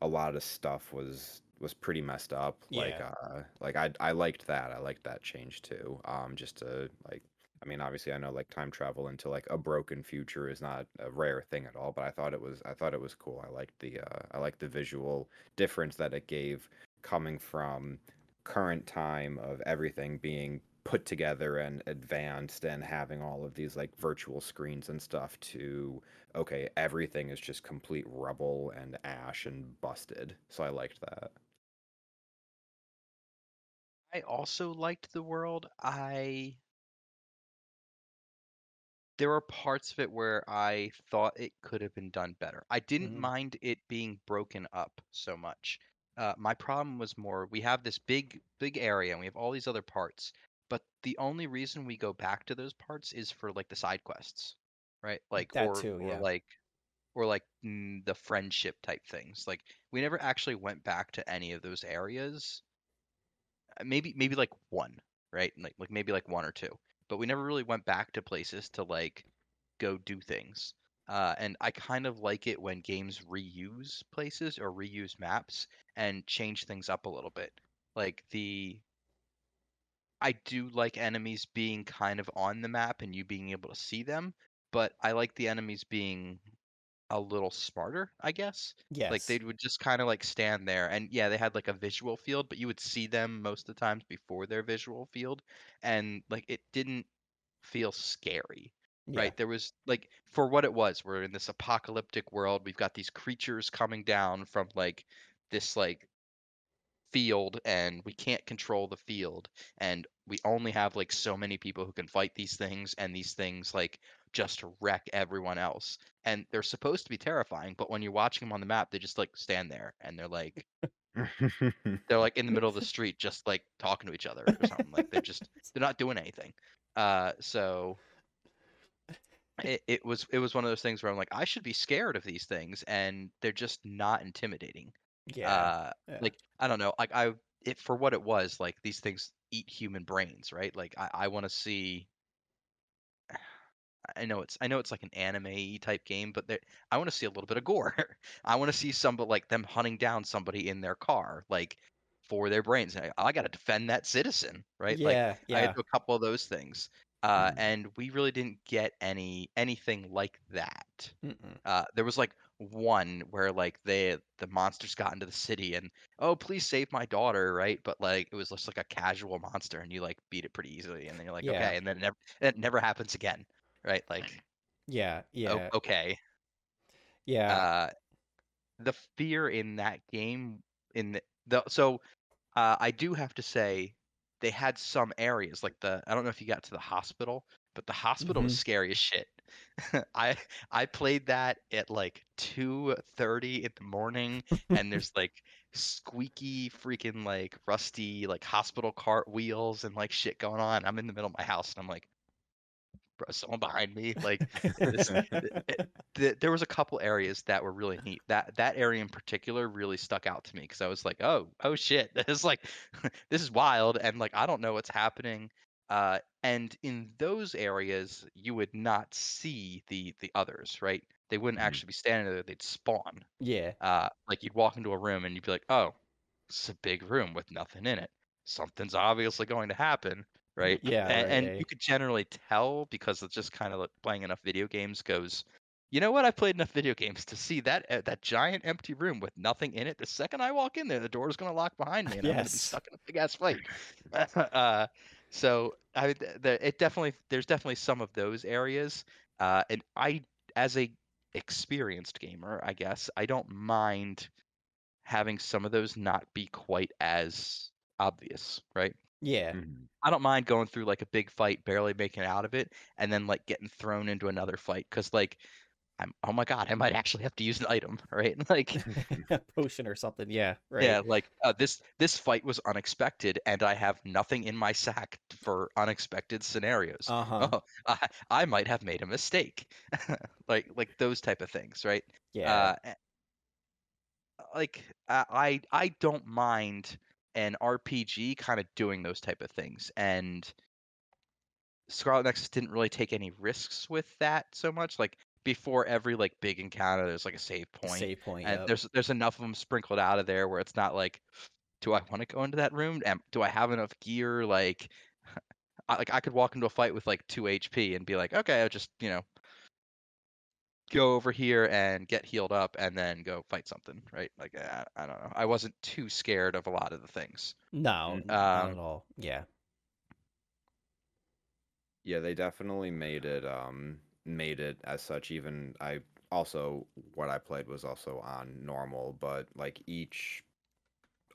a lot of stuff was was pretty messed up. Like Yeah. uh like i i liked that. I liked that change too. Um just to like I mean, obviously, I know like time travel into like a broken future is not a rare thing at all, but I thought it was I thought it was cool. I liked the uh, I liked the visual difference that it gave coming from current time of everything being put together and advanced and having all of these like virtual screens and stuff to okay, everything is just complete rubble and ash and busted. So I liked that. I also liked the world. I there were parts of it where I thought it could have been done better. I didn't Mhm. mind it being broken up so much. Uh, my problem was more we have this big big area and we have all these other parts, but the only reason we go back to those parts is for like the side quests, right? Like That or too, or like or like mm, the friendship type things. Like we never actually went back to any of those areas uh, maybe maybe like one, right? Like like maybe like one or two. But we never really went back to places to like go do things. Uh, and I kind of like it when games reuse places or reuse maps and change things up a little bit. Like the I do like enemies being kind of on the map and you being able to see them, but I like the enemies being a little smarter, I guess. Yes. Like they would just kind of like stand there, and yeah, they had like a visual field, but you would see them most of the times before their visual field, and like it didn't feel scary, yeah. right? There was like for what it was, we're in this apocalyptic world. We've got these creatures coming down from like this like field, and we can't control the field, and we only have like so many people who can fight these things, and these things like just wreck everyone else. And they're supposed to be terrifying, but when you're watching them on the map, they just like stand there and they're like [LAUGHS] they're like in the middle of the street just like talking to each other or something. like they're just [LAUGHS] they're not doing anything. Uh so [LAUGHS] it, it was it was one of those things where I'm like, I should be scared of these things and they're just not intimidating. Yeah. Uh yeah. like I don't know, like I it for what it was, like these things eat human brains, right? Like I, I want to see I know it's I know it's like an anime type game, but there I want to see a little bit of gore. [LAUGHS] I want to see somebody like them hunting down somebody in their car, like for their brains. I, I got to defend that citizen, right? Like yeah. I had do a couple of those things, uh, Mm. and we really didn't get any anything like that. Uh, there was like one where like they the monsters got into the city and oh please save my daughter right but like it was just like a casual monster and you like beat it pretty easily and then you're like Yeah. okay and then it never it never happens again right like Yeah. Yeah. okay Yeah. uh the fear in that game in the, the so uh i do have to say they had some areas like the i don't know if you got to the hospital but the hospital was Mhm. scary as shit [LAUGHS] i i played that at like 2:30 in the morning and [LAUGHS] there's like squeaky freaking like rusty like hospital cart wheels and like shit going on i'm in the middle of my house and i'm like bro someone behind me like this, it, [LAUGHS] eh, eh, th- there was a couple areas that were really neat. That that area in particular really stuck out to me because I was like, oh, oh shit, this is like, this is wild, and like I don't know what's happening. Uh, and in those areas, you would not see the the others, right? They wouldn't Mhm. actually be standing there; they'd spawn. yeah. Uh, like you'd walk into a room and you'd be like, oh, it's a big room with nothing in it. Something's obviously going to happen, right? Yeah. and, right, and yeah, you could generally tell because it's just kind of like playing enough video games goes you know what? I played enough video games to see that uh, that giant empty room with nothing in it. The second I walk in there, the door is going to lock behind me, and I'm going to be stuck in a big ass fight. [LAUGHS] uh, so I, the, it definitely there's definitely some of those areas, uh, and I, as a experienced gamer, I guess I don't mind having some of those not be quite as obvious, right? Yeah. Mhm. I don't mind going through like a big fight, barely making it out of it, and then like getting thrown into another fight because like I'm oh my god, I might actually have to use an item, [LAUGHS] right? [LAUGHS] Like [LAUGHS] A potion or something. Yeah. Right. yeah, like uh, this this fight was unexpected, and I have nothing in my sack for unexpected scenarios. Uh huh. Oh, I, I might have made a mistake, like like those type of things, right? Yeah. Uh, like I I I don't mind an RPG kind of doing those type of things, and Scarlet Nexus didn't really take any risks with that so much. Like before every like big encounter, there's like a save point, Save point. and yep. there's there's enough of them sprinkled out of there where it's not like, do I want to go into that room? Am, do I have enough gear? Like, [LAUGHS] I, like I could walk into a fight with like two HP and be like, okay, I'll just you know go over here and get healed up and then go fight something, right? Like I, I don't know. I wasn't too scared of a lot of the things. No, Mm, not um, at all. Yeah. Yeah, they definitely made it um made it as such even I also what I played was also on normal, but like each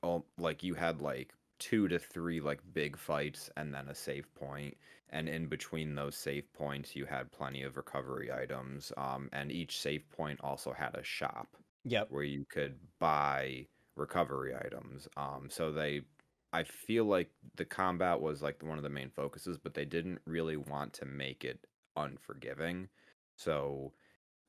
oh like you had like two to three like big fights and then a save point and in between those save points you had plenty of recovery items um and each save point also had a shop Yep. where you could buy recovery items. Um, so they, I feel like the combat was like one of the main focuses, but they didn't really want to make it unforgiving. So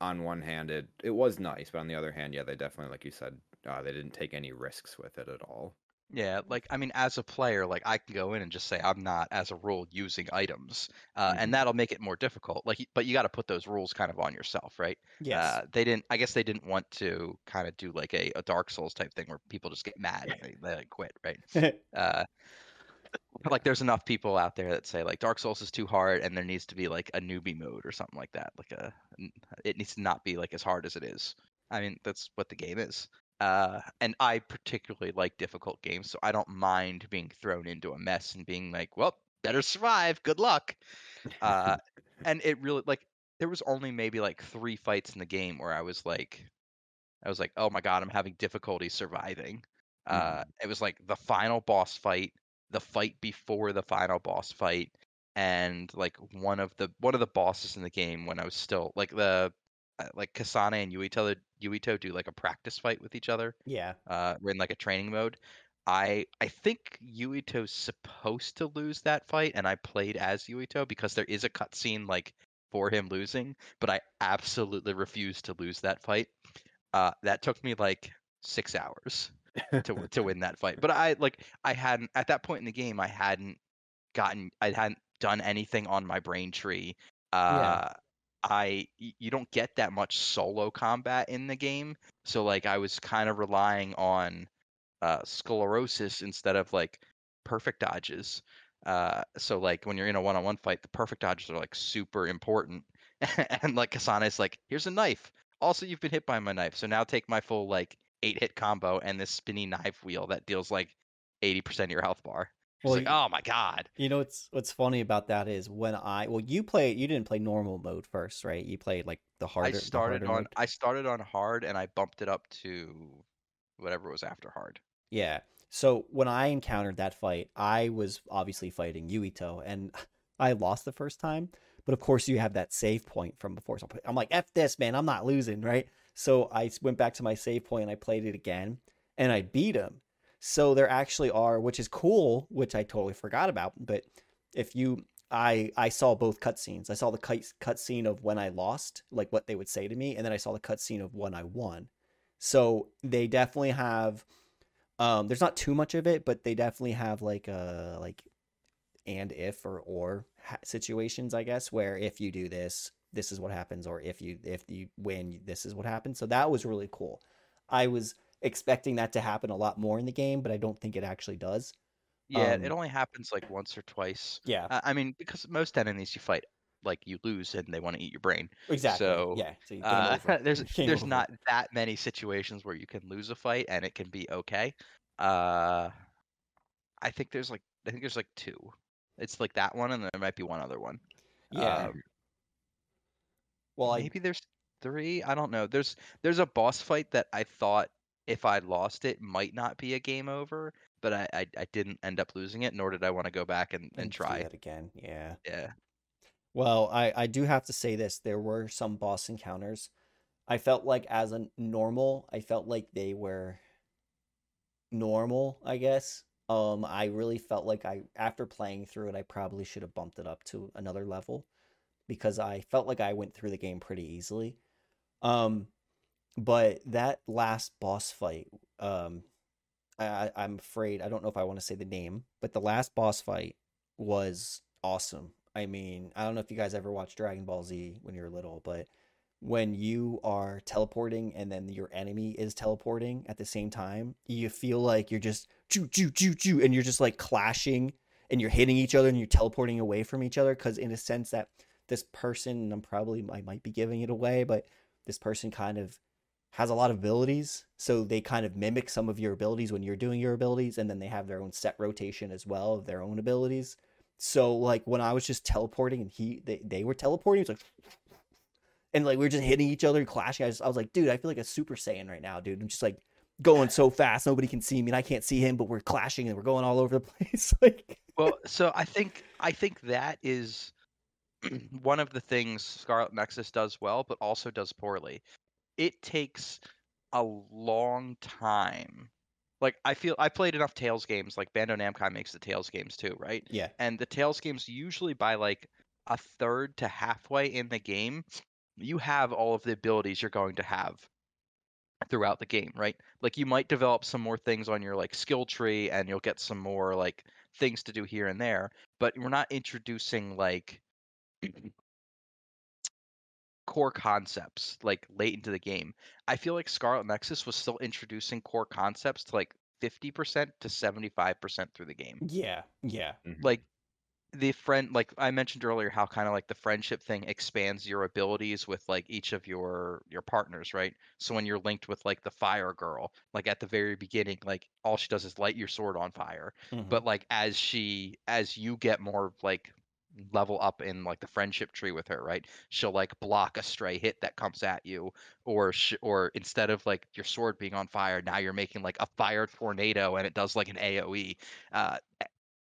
on one hand, it it was nice, but on the other hand, yeah, they definitely, like you said, uh, they didn't take any risks with it at all. Yeah, like I mean, as a player, like I can go in and just say I'm not, as a rule, using items, uh, Mhm. and that'll make it more difficult. Like, but you got to put those rules kind of on yourself, right? Yes. Uh, they didn't. I guess they didn't want to kind of do like a, a Dark Souls type thing where people just get mad and they, they like quit, right? [LAUGHS] Uh, but, like there's enough people out there that say like Dark Souls is too hard and there needs to be like a newbie mode or something like that. Like a it needs to not be like as hard as it is. I mean, that's what the game is. Uh, and I particularly like difficult games, so I don't mind being thrown into a mess and being like, well, better survive. Good luck. Uh, [LAUGHS] and it really like there was only maybe like three fights in the game where I was like, I was like, oh my god, I'm having difficulty surviving. Uh, it was like the final boss fight, the fight before the final boss fight, and like one of the one of the bosses in the game when I was still like the uh, like Kasane and Yuito Yuito do like a practice fight with each other. yeah. Uh, we're in like a training mode. I I think Yuito's supposed to lose that fight, and I played as Yuito because there is a cutscene like for him losing, but I absolutely refused to lose that fight. Uh, that took me like six hours [LAUGHS] to to win that fight. But I like I hadn't at that point in the game I hadn't gotten I hadn't done anything on my brain tree. Uh I y- you don't get that much solo combat in the game. So like I was kind of relying on uh sclerosis instead of like perfect dodges. Uh so like when you're in a one-on-one fight, the perfect dodges are like super important. [LAUGHS] and like Kasane's like, here's a knife. Also, you've been hit by my knife, so now take my full like eight hit combo and this spinny knife wheel that deals like 80% of your health bar. Well, like, you- oh my god. You know what's what's funny about that is when I well you play you didn't play normal mode first, right? You played like the harder. I started harder on mode. I started on hard and I bumped it up to whatever was after hard. Yeah. So when I encountered that fight, I was obviously fighting Yuito, and [LAUGHS] I lost the first time. But of course, you have that save point from before. So I'm like, "F this, man! I'm not losing, right?" So I went back to my save point and I played it again, and I beat him. So there actually are, which is cool, which I totally forgot about. But if you, I I saw both cutscenes. I saw the cut cutscene of when I lost, like what they would say to me, and then I saw the cutscene of when I won. So they definitely have um, there's not too much of it, but they definitely have like a like and if or or situations, I guess, where if you do this, this is what happens, or if you if you win, this is what happens. So that was really cool. I was expecting that to happen a lot more in the game, but I don't think it actually does. Yeah, it Um, only happens like once or twice. Yeah, I I mean, because most enemies you fight like you lose and they want to eat your brain. Exactly. So, yeah. So Uh, [LAUGHS] there's [LAUGHS] there's over. not that many situations where you can lose a fight and it can be okay. Uh, I think there's like I think there's like two. It's like that one and there might be one other one. Yeah. Um, well, I maybe there's three. I don't know. There's there's a boss fight that I thought if I lost it might not be a game over, but I I, I didn't end up losing it. Nor did I want to go back and, and do try. that again. Yeah. Yeah. Well, I, I do have to say this. There were some boss encounters. I felt like as a normal, I felt like they were normal, I guess. Um, I really felt like I after playing through it, I probably should have bumped it up to another level because I felt like I went through the game pretty easily. Um, but that last boss fight, um, I, I'm afraid I don't know if I want to say the name, but the last boss fight was awesome. I mean, I don't know if you guys ever watched Dragon Ball Z when you were little, but when you are teleporting and then your enemy is teleporting at the same time, you feel like you're just choo choo choo choo, and you're just like clashing and you're hitting each other and you're teleporting away from each other because in a sense that this person, and I'm probably I might be giving it away, but this person kind of has a lot of abilities, so they kind of mimic some of your abilities when you're doing your abilities, and then they have their own set rotation as well of their own abilities. So like when I was just teleporting and he they, they were teleporting, it's like and like we were just hitting each other and clashing. I, just, I was like, dude, I feel like a Super Saiyan right now, dude. I'm just like going so fast, nobody can see me, and I can't see him, but we're clashing and we're going all over the [LAUGHS] place. like, Well, so I think I think that is [CLEARS THROAT] one of the things Scarlet Nexus does well, but also does poorly. It takes a long time. Like I feel I played enough Tales games. Like Bandai Namco makes the Tales games too, right? yeah, And the Tales games usually by like a third to halfway in the game, you have all of the abilities you're going to have throughout the game, right? Like you might develop some more things on your like skill tree and you'll get some more like things to do here and there, but we're not introducing like [CLEARS THROAT] core concepts like late into the game. I feel like Scarlet Nexus was still introducing core concepts to like 50% to 75% through the game. Yeah, yeah, like the friend like i mentioned earlier how kind of like the friendship thing expands your abilities with like each of your your partners right? So when you're linked with like the fire girl like at the very beginning like all she does is light your sword on fire. Mhm, but like as she as you get more like level up in like the friendship tree with her right? She'll like block a stray hit that comes at you or sh- or instead of like your sword being on fire now you're making like a fire tornado and it does like an aoe uh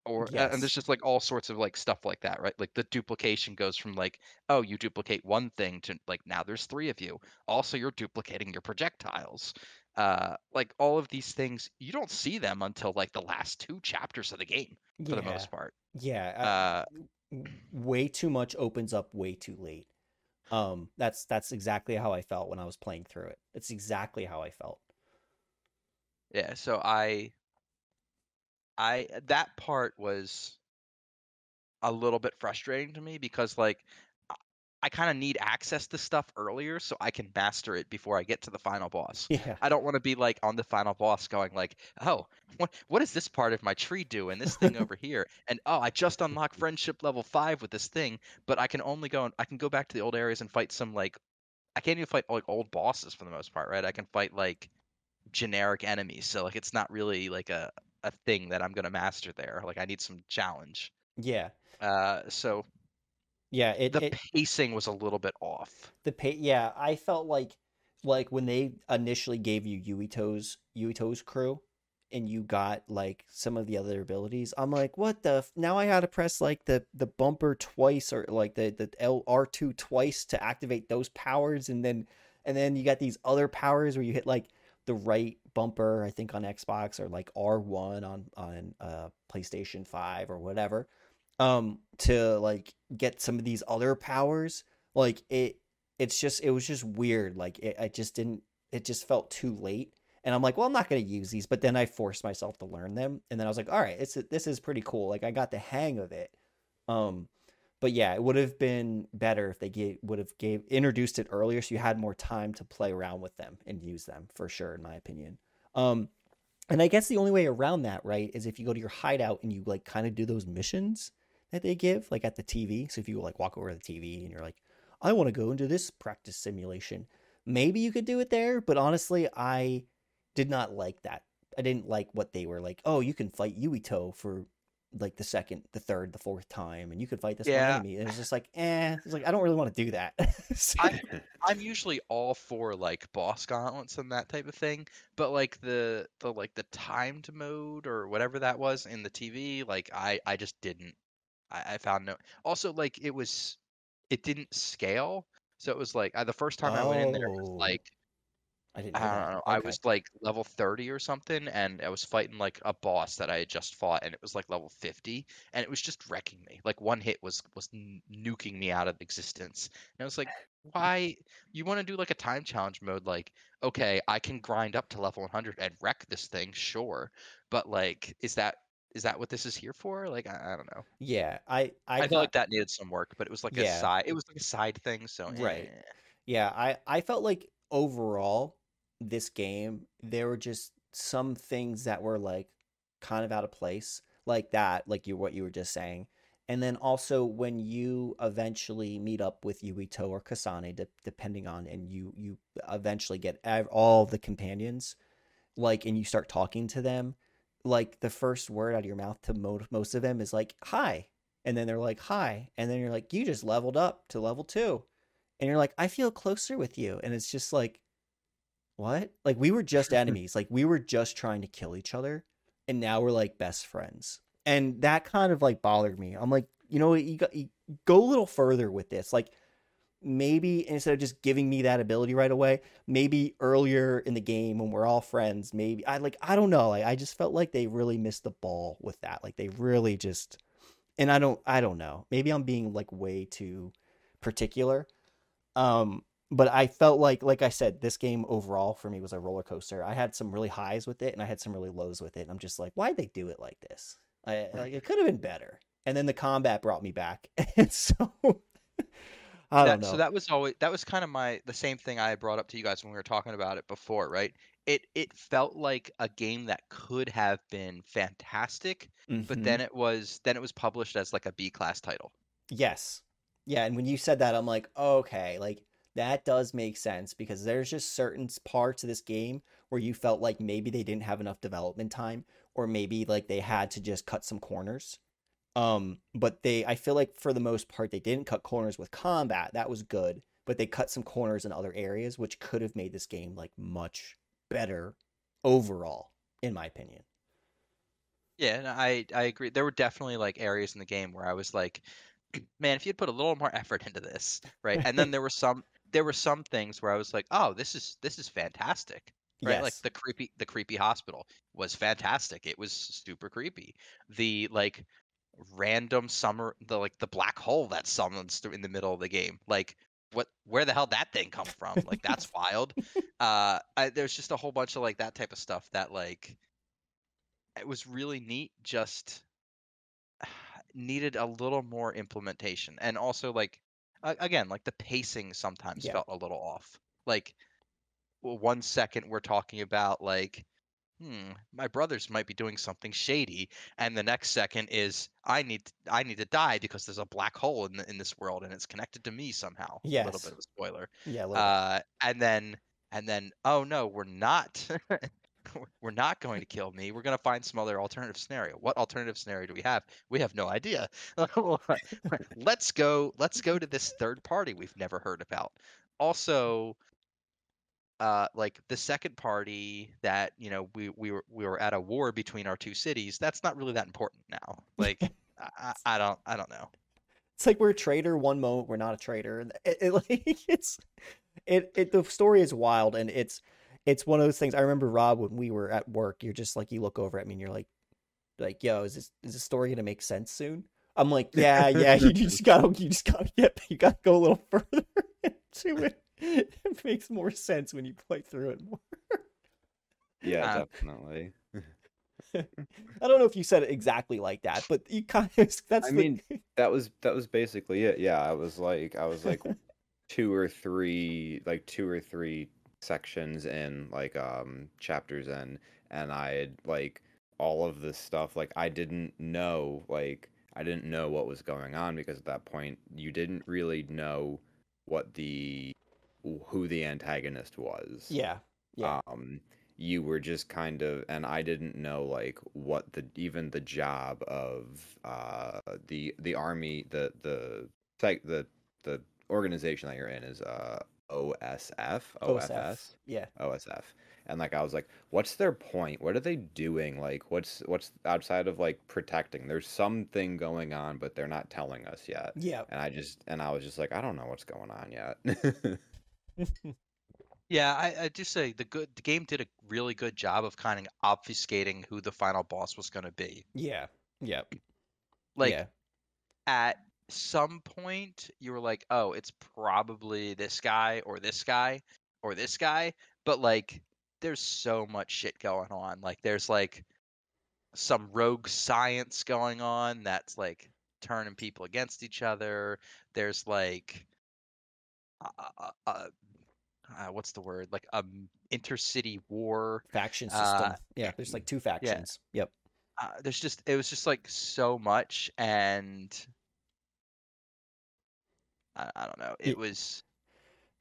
or a- and there's just like all sorts of like stuff like that right? Like the duplication goes from like oh you duplicate one thing to like now there's three of you. Also you're duplicating your projectiles uh like all of these things you don't see them until like the last two chapters of the game for yeah, the most part yeah. Uh w- way too much opens up way too late. Um, that's that's exactly how I felt when I was playing through it. It's exactly how I felt. yeah so i i that part was a little bit frustrating to me because like I- kind of need access to stuff earlier so I can master it before I get to the final boss. Yeah, I don't want to be like on the final boss going like, "Oh, what what does this part of my tree do and this thing over [LAUGHS] here?" And oh, I just unlocked friendship level 5 with this thing, but I can only go and I can go back to the old areas and fight some like I can't even fight like old bosses for the most part, right? I can fight like generic enemies. So like it's not really like a a thing that I'm going to master there. Like I need some challenge. yeah, Uh so yeah. It, the it pacing was a little bit off. the pay yeah i felt like like when they initially gave you yuito's yuito's crew and you got like some of the other abilities i'm like what the f- now i gotta press like the the bumper twice or like the the L, r2 twice to activate those powers and then and then you got these other powers where you hit like the right bumper i think on xbox or like r1 on on uh playstation 5 or whatever um to like get some of these other powers like it it's just it was just weird like it, i just didn't it just felt too late. And i'm like well i'm not going to use these but then i forced myself to learn them and then i was like all right it's this is pretty cool like i got the hang of it. Um but yeah it would have been better if they gave would have gave introduced it earlier so you had more time to play around with them and use them for sure in my opinion. Um and i guess the only way around that right is if you go to your hideout and you like kind of do those missions that they give, like at the TV. So if you like walk over to the TV and you're like, I want to go into this practice simulation, maybe you could do it there. But honestly, I did not like that. I didn't like what they were like. Oh, you can fight Yuito for like the second, the third, the fourth time, and you could fight this Yeah. enemy. And it's just like, eh. It's like I don't really want to do that. [LAUGHS] So- I, I'm usually all for like boss gauntlets and that type of thing, but like the the like the timed mode or whatever that was in the TV, like I I just didn't. I, I found no. Also, like it was, it didn't scale, so it was like I, the first time I went in there, was Oh. like I didn't. I don't know. I was like level 30 or something, and I was fighting like a boss that I had just fought, and it was like level 50, and it was just wrecking me. Like one hit was was nuking me out of existence. And I was like, [LAUGHS] why? You want to do like a time challenge mode? Like, okay, I can grind up to level 100 and wreck this thing, sure, but like, is that is that what this is here for? Like, I, I don't know. Yeah, I I, I, felt like that needed some work, but it was like Yeah. a side. It was like a side thing. So Right. eh. Yeah, I I felt like overall this game there were just some things that were like kind of out of place, like that, like you what you were just saying. And then also when you eventually meet up with Yuito or Kasane, de- depending on, and you you eventually get all the companions, like, and you start talking to them, like the first word out of your mouth to mo- most of them is like "hi," and then they're like "hi," and then you're like, "You just leveled up to level two and you're like, I feel closer with you. And it's just like, what? Like, we were just [LAUGHS] enemies. like, we were just trying to kill each other. And now we're like best friends. And that kind of like bothered me. I'm like, you know, you, got, you go a little further with this. Like, maybe instead of just giving me that ability right away, maybe earlier in the game when we're all friends, maybe I like, I don't know. Like, I just felt like they really missed the ball with that. Like, they really just, and I don't, I don't know. Maybe I'm being like way too particular um, but I felt like, like I said, this game overall for me was a roller coaster. I had some really highs with it, and I had some really lows with it. And I'm just like, why'd they do it like this? I, like it could have been better. And then the combat brought me back, [LAUGHS] and so I don't that, know. So that was always that was kind of my the same thing I brought up to you guys when we were talking about it before, right? It it felt like a game that could have been fantastic, but Mhm. then it was then it was published as like a B class title. Yes. Yeah, and when you said that, I'm like, okay, like that does make sense because there's just certain parts of this game where you felt like maybe they didn't have enough development time or maybe like they had to just cut some corners. Um, but they I feel like for the most part they didn't cut corners with combat. That was good, but they cut some corners in other areas which could have made this game like much better overall in my opinion. Yeah, and I I agree. There were definitely like areas in the game where I was like, [CLEARS THROAT] man, if you'd put a little more effort into this, right? And then there were some there were some things where I was like, oh, this is this is fantastic. Right? Like the creepy the creepy hospital was fantastic. It was super creepy. The like random summer the like the black hole that summons through in the middle of the game. Like what where the hell that thing come from? Like that's [LAUGHS] wild. Uh I, there's just a whole bunch of like that type of stuff that like it was really neat just [SIGHS] needed a little more implementation and also like again like the pacing sometimes Yeah. felt a little off like one second we're talking about like hmm my brothers might be doing something shady and the next second is i need i need to die because there's a black hole in the, in this world and it's connected to me somehow Yeah, a little bit of a spoiler Yeah, a little bit. uh, and then and then oh no, we're not [LAUGHS] we're not going to kill me. We're going to find some other alternative scenario. What alternative scenario do we have? We have no idea. [LAUGHS] let's go let's go to this third party we've never heard about. [LAUGHS] Also uh like the second party that you know we we were we were at a war between our two cities that's not really that important now like [LAUGHS] I, I don't i don't know It's like we're a traitor one moment, we're not a traitor. and [LAUGHS] It, it, like it's it, it the story is wild and it's it's one of those things. I remember Rob when we were at work, you're just like you look over at me and you're like like, yo, is this is this story gonna make sense soon? I'm like, [LAUGHS] yeah, yeah, you just gotta you just gotta get you gotta go a little further into it. [LAUGHS] It makes more sense when you play through it more. Yeah, Uh, definitely. [LAUGHS] I don't know if you said it exactly like that, but you kind of [LAUGHS] that's I the, mean, That was that was basically it. Yeah, I was like I was like two or three like two or three sections in like um chapters in and I had like all of this stuff like I didn't know like I didn't know what was going on because at that point you didn't really know what the who the antagonist was. Yeah. Yeah. Um you were just kind of and I didn't know like what the even the job of uh the the army the the like the the organization that you're in is uh OSF OFS Yeah. OSF and like I was like what's their point what are they doing like what's what's outside of like protecting there's something going on but they're not telling us yet Yeah. and I just and I was just like I don't know what's going on yet [LAUGHS] [LAUGHS] Yeah, I, I just say the good the game did a really good job of kind of obfuscating who the final boss was going to be. yeah. Yeah. Like yeah. at some point, you were like, "Oh, it's probably this guy or this guy or this guy," but like, there's so much shit going on. Like, there's like some rogue science going on that's like turning people against each other. There's like, uh, uh, uh, uh, what's the word? Like a m- intercity war. faction system. Uh, yeah, there's like two factions. Yeah. Yep. Uh, there's just it was just like so much, and I, I don't know. Ye- It was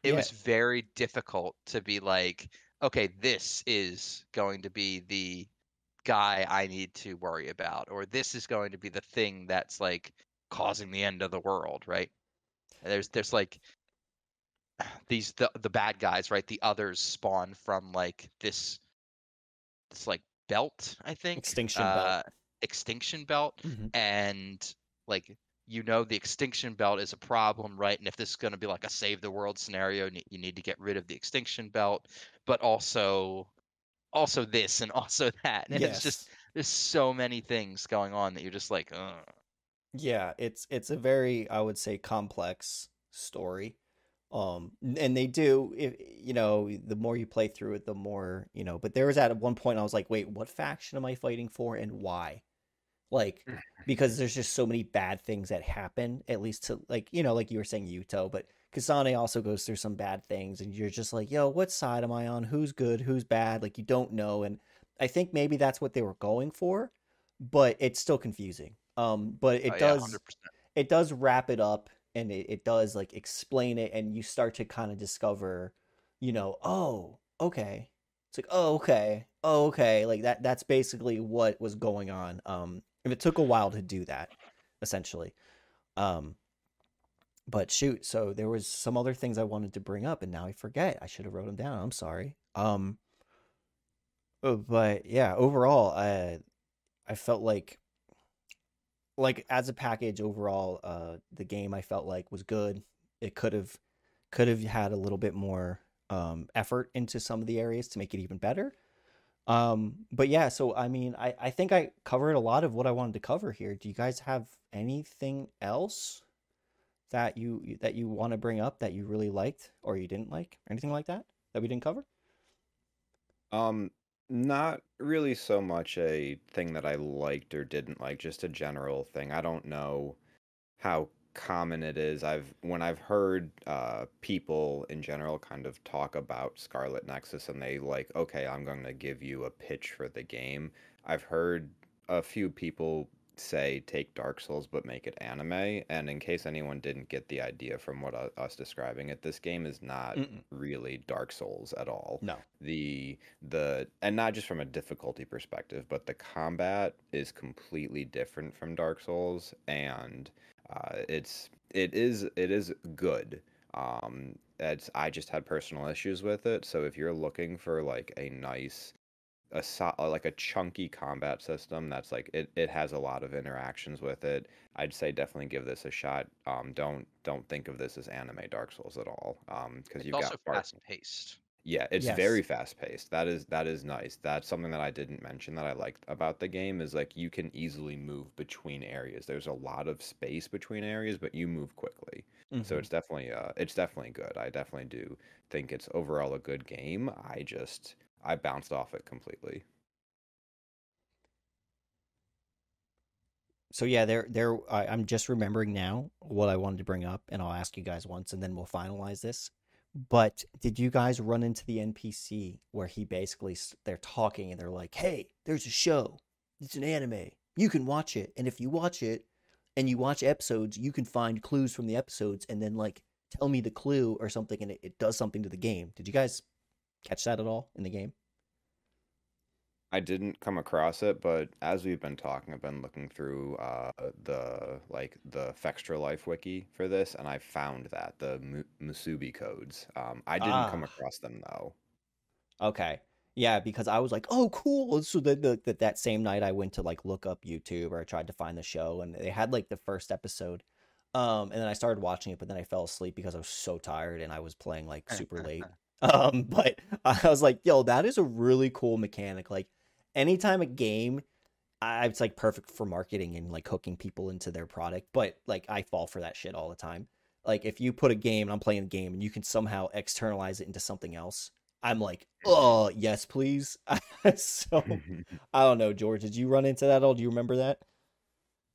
it Yeah. was very difficult to be like, okay, this is going to be the guy I need to worry about, or this is going to be the thing that's like causing the end of the world, right? There's there's like these the the bad guys, right? The others spawn from like this this like belt, I think. Extinction belt. uh, Extinction belt, Mhm. and like you know the extinction belt is a problem, right? And if this is going to be like a save the world scenario, you need to get rid of the extinction belt, but also also this and [LAUGHS] also that. And it's just there's so many things going on that you're just like, Ugh. Yeah, it's it's a very I would say complex story. Um and they do if you know, the more you play through it, the more, you know, but there was at one point I was like, "Wait, what faction am I fighting for and why?" Like because there's just so many bad things that happen at least to like, you know, like you were saying Yuito, but Kasane also goes through some bad things and you're just like, "Yo, what side am I on? Who's good? Who's bad?" Like you don't know and I think maybe that's what they were going for, but it's still confusing. Um but it Oh, yeah, does 100%. it does wrap it up and it, it does like explain it and you start to kind of discover you know oh okay. It's like oh okay oh okay. Like that that's basically what was going on um and it took a while to do that essentially um but shoot so there was some other things i wanted to bring up and now i forget. I should have wrote them down. I'm sorry um uh, but yeah overall i i felt like like as a package overall uh the game i felt like was good. It could have could have had a little bit more um effort into some of the areas to make it even better. Um but yeah so i mean i i think i covered a lot of what i wanted to cover here. Do you guys have anything else that you that you want to bring up that you really liked or you didn't like? Or anything like that that we didn't cover? Um, not really so much a thing that I liked or didn't like, just a general thing. I don't know how common it is. I've when I've heard uh people in general kind of talk about Scarlet Nexus and they like, okay, I'm going to give you a pitch for the game. I've heard a few people say take Dark Souls but make it anime, and in case anyone didn't get the idea from what uh, us describing it, this game is not Mm-mm. really Dark Souls at all. No. The the and not just from a difficulty perspective but the combat is completely different from dark souls and uh, it's it is it is good. Um it's i just had personal issues with it so if you're looking for like a nice a so, like a chunky combat system that's like it, it has a lot of interactions with it i'd say definitely give this a shot um don't don't think of this as anime dark souls at all um because you've also got far- fast paced. yeah, it's Yes. very fast paced. That is that is nice. That's something that I didn't mention that I liked about the game is like you can easily move between areas. There's a lot of space between areas, but you move quickly. So Mhm. it's definitely uh it's definitely good. I definitely do think it's overall a good game. I just I bounced off it completely. so yeah there there I, i'm just remembering now what i wanted to bring up and i'll ask you guys once and then we'll finalize this but did you guys run into the npc where he basically they're talking and they're like hey there's a show it's an anime you can watch it and if you watch it and you watch episodes, you can find clues from the episodes and then like tell me the clue or something and it, it does something to the game. Did you guys catch that at all in the game? I didn't come across it, but as we've been talking, I've been looking through uh, the like the Fextralife wiki for this, and I found that the Mu- Musubi codes. Um, I didn't come Ah. across them though. Okay. Yeah, because I was like, "Oh, cool!" So that the, that that same night, I went to like look up YouTube or I tried to find the show, and they had like the first episode, um, and then I started watching it, but then I fell asleep because I was so tired and I was playing like super late. [LAUGHS] Um, [LAUGHS] but I was like, "Yo, that is a really cool mechanic." Like, anytime a game, I, it's like perfect for marketing and like hooking people into their product. But like, I fall for that shit all the time. Like, if you put a game and I'm playing a game and you can somehow externalize it into something else, I'm like, oh yes, please. [LAUGHS] so [LAUGHS] I don't know, George. Did you run into that at all? Do you remember that?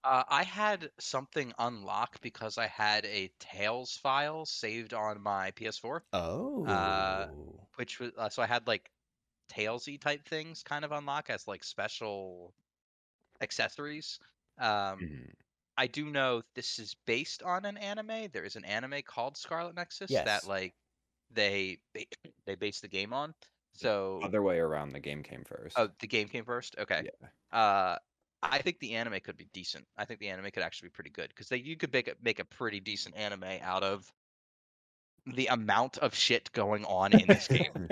Uh, I had something unlocked because I had a Tales file saved on my PS4, Oh, which was uh, so I had like Tailsy type things kind of unlock as like special accessories. Um, Mhm. I do know this is based on an anime. There is an anime called Scarlet Nexus Yes. that like they [CLEARS THROAT] they, they base the game on. So Other way around, the game came first. oh, the game came first. Okay. Yeah. Uh, I think the anime could be decent. I think the anime could actually be pretty good because you could make a make a pretty decent anime out of the amount of shit going on in this game.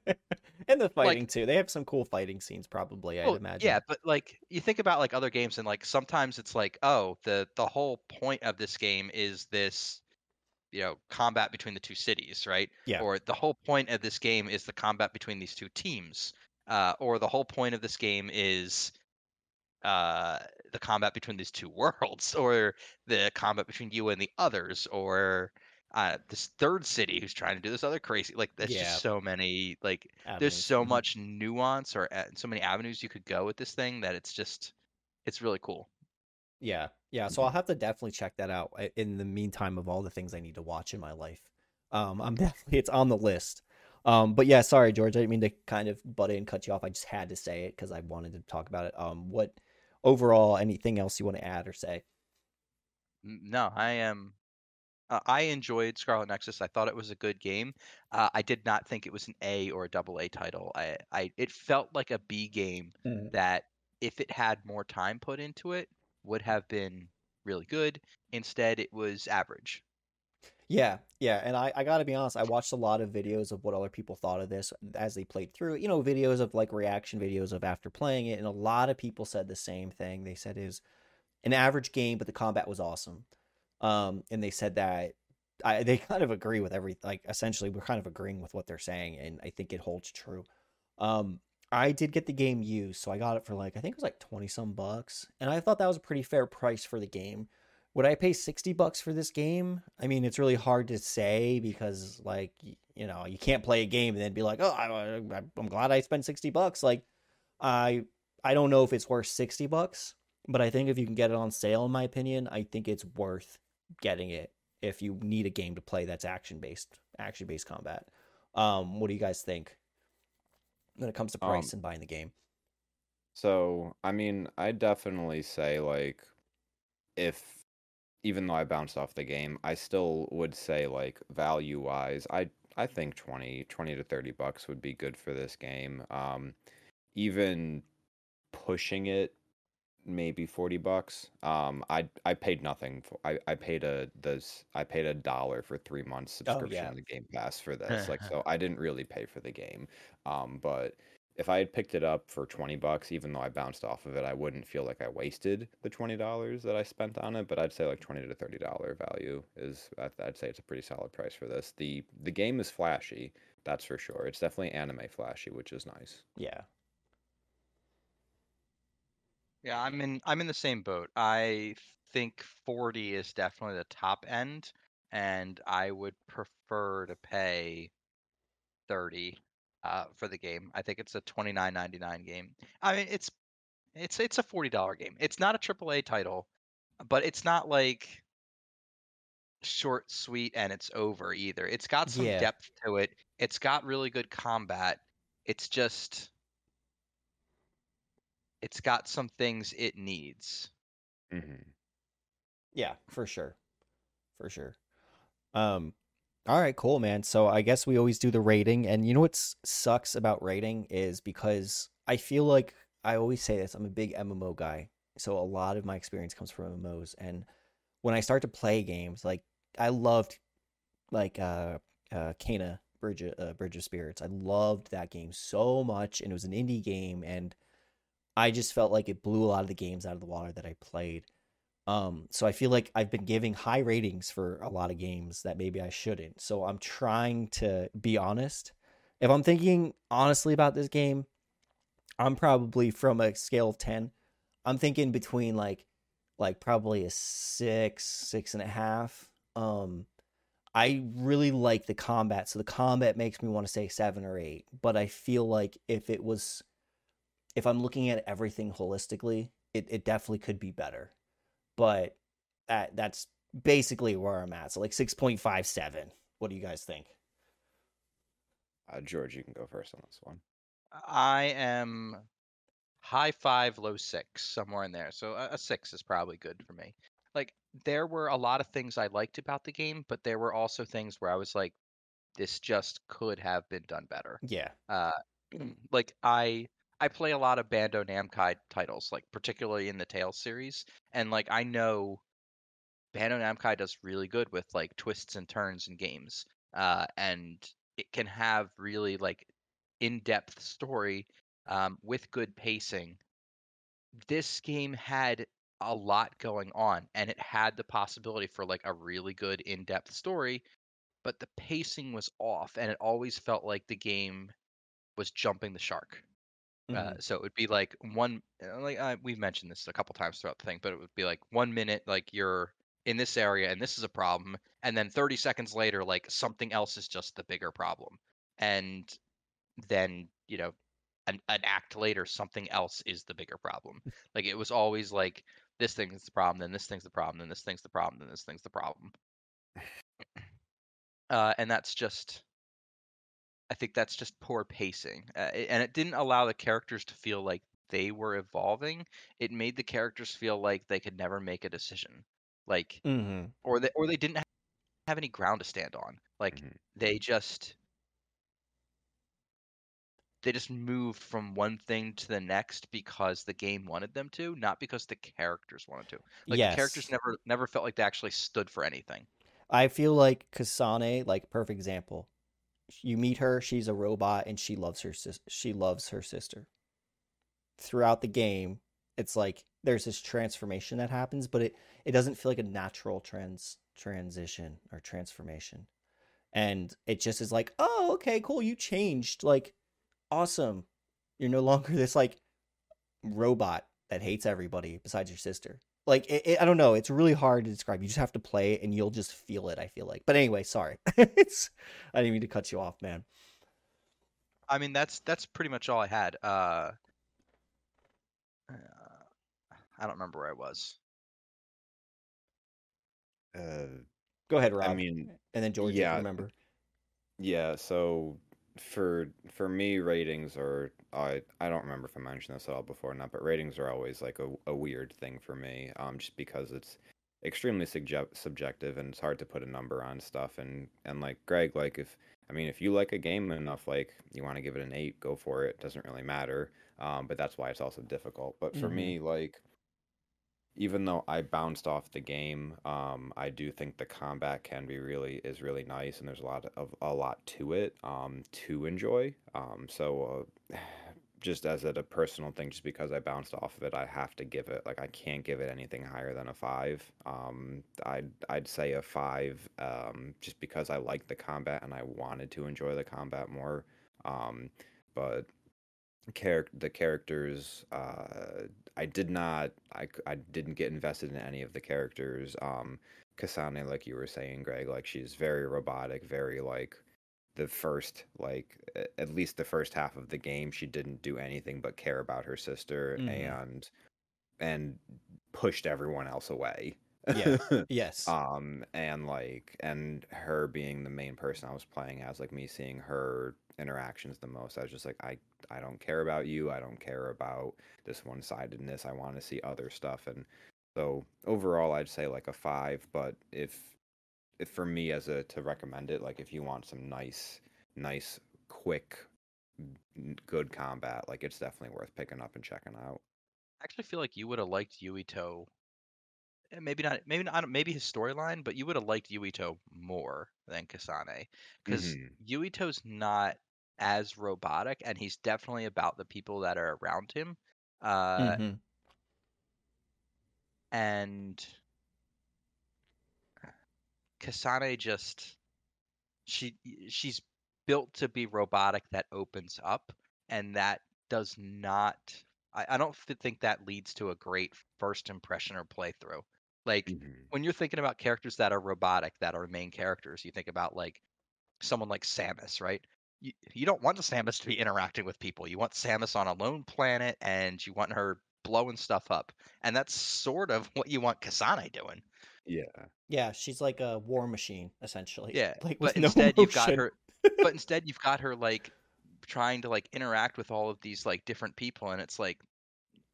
[LAUGHS] and the fighting too. They have some cool fighting scenes, probably. I'd imagine. Yeah, but like you think about like other games and like sometimes it's like, oh, the the whole point of this game is this you know, combat between the two cities, right? Yeah. Or the whole point of this game is the combat between these two teams. Uh, or the whole point of this game is uh the combat between these two [LAUGHS] worlds or the combat between you and the others or uh this third city who's trying to do this other crazy like there's Yeah. just so many like there's avenues. so Mhm. much nuance or uh, so many avenues you could go with this thing that it's just it's really cool Yeah, yeah. So I'll have to definitely check that out. In the meantime, of all the things I need to watch in my life, um, I'm [LAUGHS] definitely it's on the list. Um, but yeah, sorry, George. I didn't mean to kind of butt in, cut you off. I just had to say it because I wanted to talk about it. Um, what overall, anything else you want to add or say? No i am uh, i enjoyed scarlet nexus i thought it was a good game uh, i did not think it was an a or a double a title i i it felt like a b game Mhm. that if it had more time put into it would have been really good instead it was average Yeah, yeah, and I, I gotta be honest, I watched a lot of videos of what other people thought of this as they played through. You know, videos of like reaction videos of after playing it, and a lot of people said the same thing. They said was an average game, but the combat was awesome. Um, and they said that I they [LAUGHS] kind of agree with every like essentially we're kind of agreeing with what they're saying, and I think it holds true. Um, I did get the game used, so I got it for like I think it was like twenty some bucks, and I thought that was a pretty fair price for the game would I pay 60 bucks for this game? I mean, it's really hard to say because like, you know, you can't play a game and then be like, "Oh, I, I'm glad I spent 60 bucks." Like I I don't know if it's worth 60 bucks, but I think if you can get it on sale in my opinion, I think it's worth getting it if you need a game to play that's action-based, action-based combat. Um what do you guys think when it comes to price Um, and buying the game? So, I mean, I definitely say like if even though I bounced off the game, I still would say like value wise, I I think 20 20 to 30 bucks would be good for this game. Um even pushing it maybe 40 bucks. Um I I paid nothing for I I paid a this I paid a dollar for 3 months subscription yeah. to Game Pass for [LAUGHS] this. Like so I didn't really pay for the game. Um but if I had picked it up for 20 bucks, even though I bounced off of it, I wouldn't feel like I wasted the $20 that I spent on it, but I'd say like 20 to $30 value is I'd, I'd say it's a pretty solid price for this. The the game is flashy, that's for sure. It's definitely anime flashy, which is nice. Yeah. Yeah, I'm in I'm in the same boat. I think 40 is definitely the top end and I would prefer to pay 30 uh, for the game. I think it's a 29.99 game. I mean, it's it's it's a $40 game. It's not a AAA title, but it's not like short, sweet and it's over either. It's got some Yeah. depth to it. It's got really good combat. It's just it's got some things it needs. hmm Yeah, for sure. For sure. Um all right, cool, man. So I guess we always do the rating and you know what sucks about rating is because I feel like I always say this, I'm a big MMO guy. So a lot of my experience comes from MMOs and when I start to play games, like I loved like uh uh Kena Bridge uh, Bridge of Spirits. I loved that game so much and it was an indie game and I just felt like it blew a lot of the games out of the water that I played. Um, so I feel like I've been giving high ratings for a lot of games that maybe I shouldn't. So I'm trying to be honest. If I'm thinking honestly about this game, I'm probably from a scale of 10. I'm thinking between like like probably a six, six and a half. Um I really like the combat, so the combat makes me want to say seven or eight. But I feel like if it was if I'm looking at everything holistically, it, it definitely could be better but that that's basically where I'm at. So like six point five seven. What do you guys think? Uh, George, you can go first on this one. I am high five, low six, somewhere in there. So a, a six is probably good for me. Like there were a lot of things I liked about the game, but there were also things where I was like, this just could have been done better. Yeah. Uh, [CLEARS THROAT] like I I play a lot of Bandai Namco titles, like particularly in the Tales series, and like I know Bandai Namco does really good with like twists and turns in games, uh, and it can have really like in-depth story um, with good pacing. This game had a lot going on, and it had the possibility for like a really good in-depth story, but the pacing was off, and it always felt like the game was jumping the shark. Uh, Mhm. so it would be like one, uh, like uh, we've mentioned this a couple times throughout the thing, but it would be like one minute, like you're in this area and this is a problem, and then 30 seconds later, like something else is just the bigger problem, and then you know, an, an act later, something else is the bigger problem. [LAUGHS] Like it was always like this thing is the problem, then this thing's the problem, then this thing's the problem, then this thing's the problem. [LAUGHS] Uh, and that's just I think that's just poor pacing, uh, it- and it didn't allow the characters to feel like they were evolving. It made the characters feel like they could never make a decision, like Mhm. or they or they didn't have any ground to stand on. Like Mhm. they just they just moved from one thing to the next because the game wanted them to, not because the characters wanted to. Like the characters never never felt like they actually stood for anything. I feel like Kasane, like perfect example. You meet her, she's a robot and she loves her sis- she loves her sister. Throughout the game, it's like there's this transformation that happens, but it it doesn't feel like a natural trans transition or transformation. And it just is like, "Oh, okay, cool, you changed. Like awesome. You're no [LAUGHS] longer this like robot that hates everybody besides your sister." Like it, it, I don't know, it's really hard to describe. You just have to play and you'll just feel it, I feel like. But anyway, sorry. [LAUGHS] it's I didn't mean to cut you off, man. I mean, that's that's pretty much all I had. Uh, uh, I don't remember where I was. Uh, Go ahead, Rob. I mean, and then George, if you yeah, remember. yeah. So for for me, ratings are I I don't remember if I mentioned this at all before or not, but ratings are always like a, a weird thing for me. Um, just because it's extremely subject subjective and it's hard to put a number on stuff. And and like Greg, like if I mean if you like a game enough, like you want to give it an eight, go for it. Doesn't really matter. Um, but that's why it's also difficult. But for Mhm. me, like even though I bounced off the game, um, I do think the combat can be really is really nice, and there's a lot of a lot to it um, to enjoy. Um, so uh, [SIGHS] just as a, a personal thing, just because I bounced off of it, I have to give it like I can't give it anything higher than a five. Um, I'd I'd say a five, um, just because I like the combat and I wanted to enjoy the combat more. Um, but char- the characters uh i did not I, I didn't get invested in any of the characters um kasane like you were saying greg like she's very robotic very like the first like at least the first half of the game she didn't do anything but care about her sister Mhm. and and pushed everyone else away Yeah. [LAUGHS] Yes. um and like and her being the main person i was playing as like me seeing her interactions the most i was just like i i don't care about you i don't care about this one-sidedness i want to see other stuff and So overall, I'd say like a five. But if if for me as a to recommend it, like if you want some nice, nice, quick, good combat, like it's definitely worth picking up and checking out. I actually feel like you would have liked Yuito. eh, Maybe not. Maybe not. Maybe his storyline, but you would have liked Yuito more than Kasane because Mhm. Yuito's not as robotic, and he's definitely about the people that are around him. Uh, Mhm. and Kasane just she she's built to be robotic that opens up and that does not I, I don't think that leads to a great first impression or playthrough. Like Mhm. when you're thinking about characters that are robotic that are main characters, you think about like someone like Samus, right? You, you don't want Samus to be interacting with people. You want Samus on a lone planet and you want her blowing stuff up. And that's sort of [LAUGHS] what you want Kasane doing. Yeah. Yeah, she's like a war machine essentially. Yeah, [LAUGHS] like but with no instead you've got her but [LAUGHS] instead you've got her like trying to like interact with all of these like different people and it's like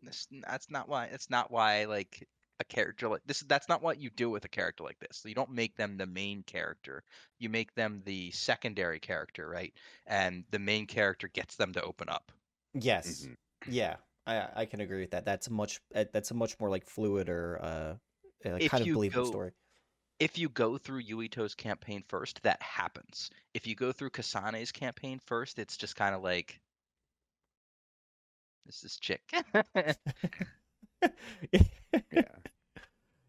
this, that's not why it's not why like a character like this that's not what you do with a character like this you don't make them the main character you make them the secondary character right and the main character gets them to open up Yes. Mhm. Yeah, I I can agree with that. That's a much uh, that's a much more like fluid or uh, uh, If kind of you believable go- story. if you go through Yuito's campaign first that happens if you go through Kasane's campaign first it's just kind of like this is chick [LAUGHS] [LAUGHS] Yeah.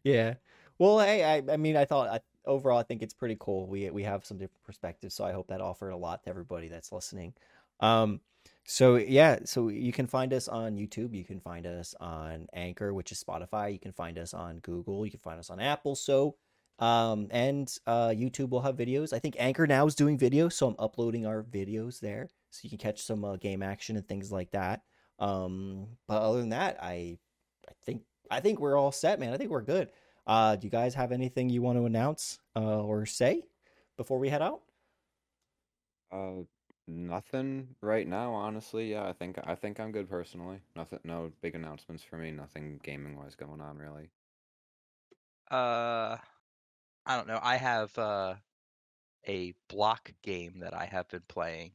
yeah. Well, hey, I I mean, I thought I, overall, I think it's pretty cool. We we have some different perspectives, so I hope that offered a lot to everybody that's listening. Um, so yeah, so you can find us on YouTube. You can find us on Anchor, which is Spotify. You can find us on Google. You can find us on Apple. So, um, and uh, YouTube will have videos. I think Anchor now is doing videos, so I'm uploading our videos there, so you can catch some uh, game action and things like that. Um, but other than that, I I think I think we're all set, man. I think we're good. Uh, do you guys have anything you want to announce uh, or say before we head out? Uh, nothing right now, honestly. Yeah, I think I think I'm good personally. Nothing, no big announcements for me. Nothing gaming wise going on really. Uh, I don't know. I have uh, a block game that I have been playing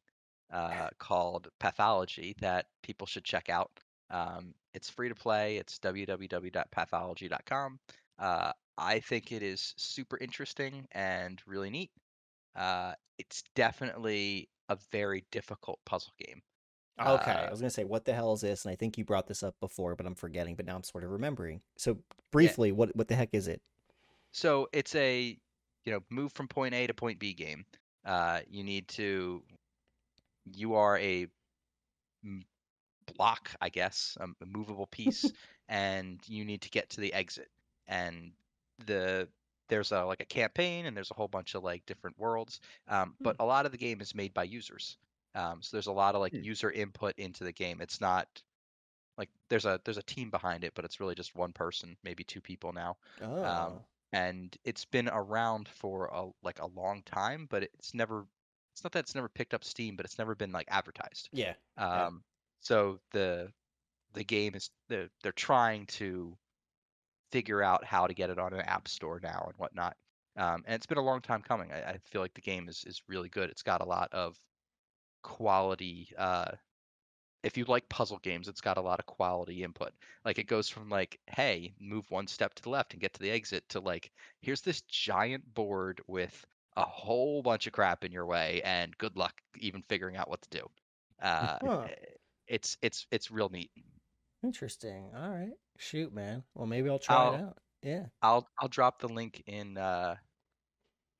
uh, called Pathology that people should check out. Um, it's free to play. It's www.pathology.com. Uh, I think it is super interesting and really neat. Uh, it's definitely a very difficult puzzle game. Okay, Uh, I was gonna say what the hell is this, and I think you brought this up before, but I'm forgetting. But now I'm sort of remembering. So briefly, what what the heck is it? So it's a you know move from point A to point B game. Uh, you need to you are a block, I guess, a, a movable piece, [LAUGHS] and you need to get to the exit. And the there's a like a campaign, and there's a whole bunch of like different worlds. Um, but a lot of the game is made by users. Um, so there's a lot of like Hmm. user input into the game. It's not like there's a there's a team behind it, but it's really just one person, maybe two people now Oh, and it's been around for a like a long time, but it's never it's not that it's never picked up steam, but it's never been like advertised. yeah. Um so the the game is they're, they're trying to figure out how to get it on an app store now and whatnot. Um, and it's been a long time coming. I, I feel like the game is is really good. It's got a lot of quality uh if you like puzzle games, it's got a lot of quality input. Like it goes from like, hey, move one step to the left and get to the exit to like, here's this giant board with a whole bunch of crap in your way, and good luck even figuring out what to do. Uh, Huh. It's it's it's real neat. Interesting. All right. Shoot, man. Well, maybe I'll try it I'll- out. Yeah. I'll I'll drop the link in uh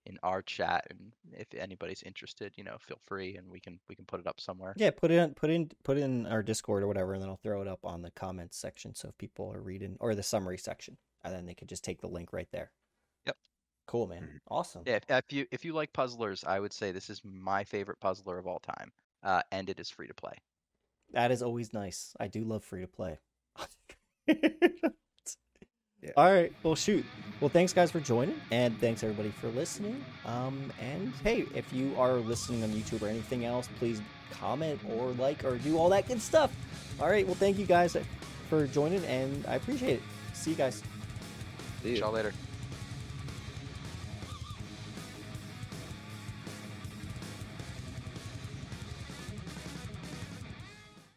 in our chat, and if anybody's interested, you know, feel free, and we can we can put it up somewhere. Yeah, put it in, put in, put in our Discord or whatever, and then I'll throw it up on the comments section. So if people are reading or the summary section, and then they can just take the link right there. Yep. Cool, man. Mhm. Awesome. Yeah, if, if you if you like puzzlers, I would say this is my favorite puzzler of all time, uh, and it is free to play. That is always nice. I do love free to play. [LAUGHS] Yeah. All right. Well, shoot. Well, thanks guys for joining, and thanks everybody for listening. Um, and hey, if you are listening on YouTube or anything else, please comment or like or do all that good stuff. All right. Well, thank you guys for joining, and I appreciate it. See you guys. See See y'all later.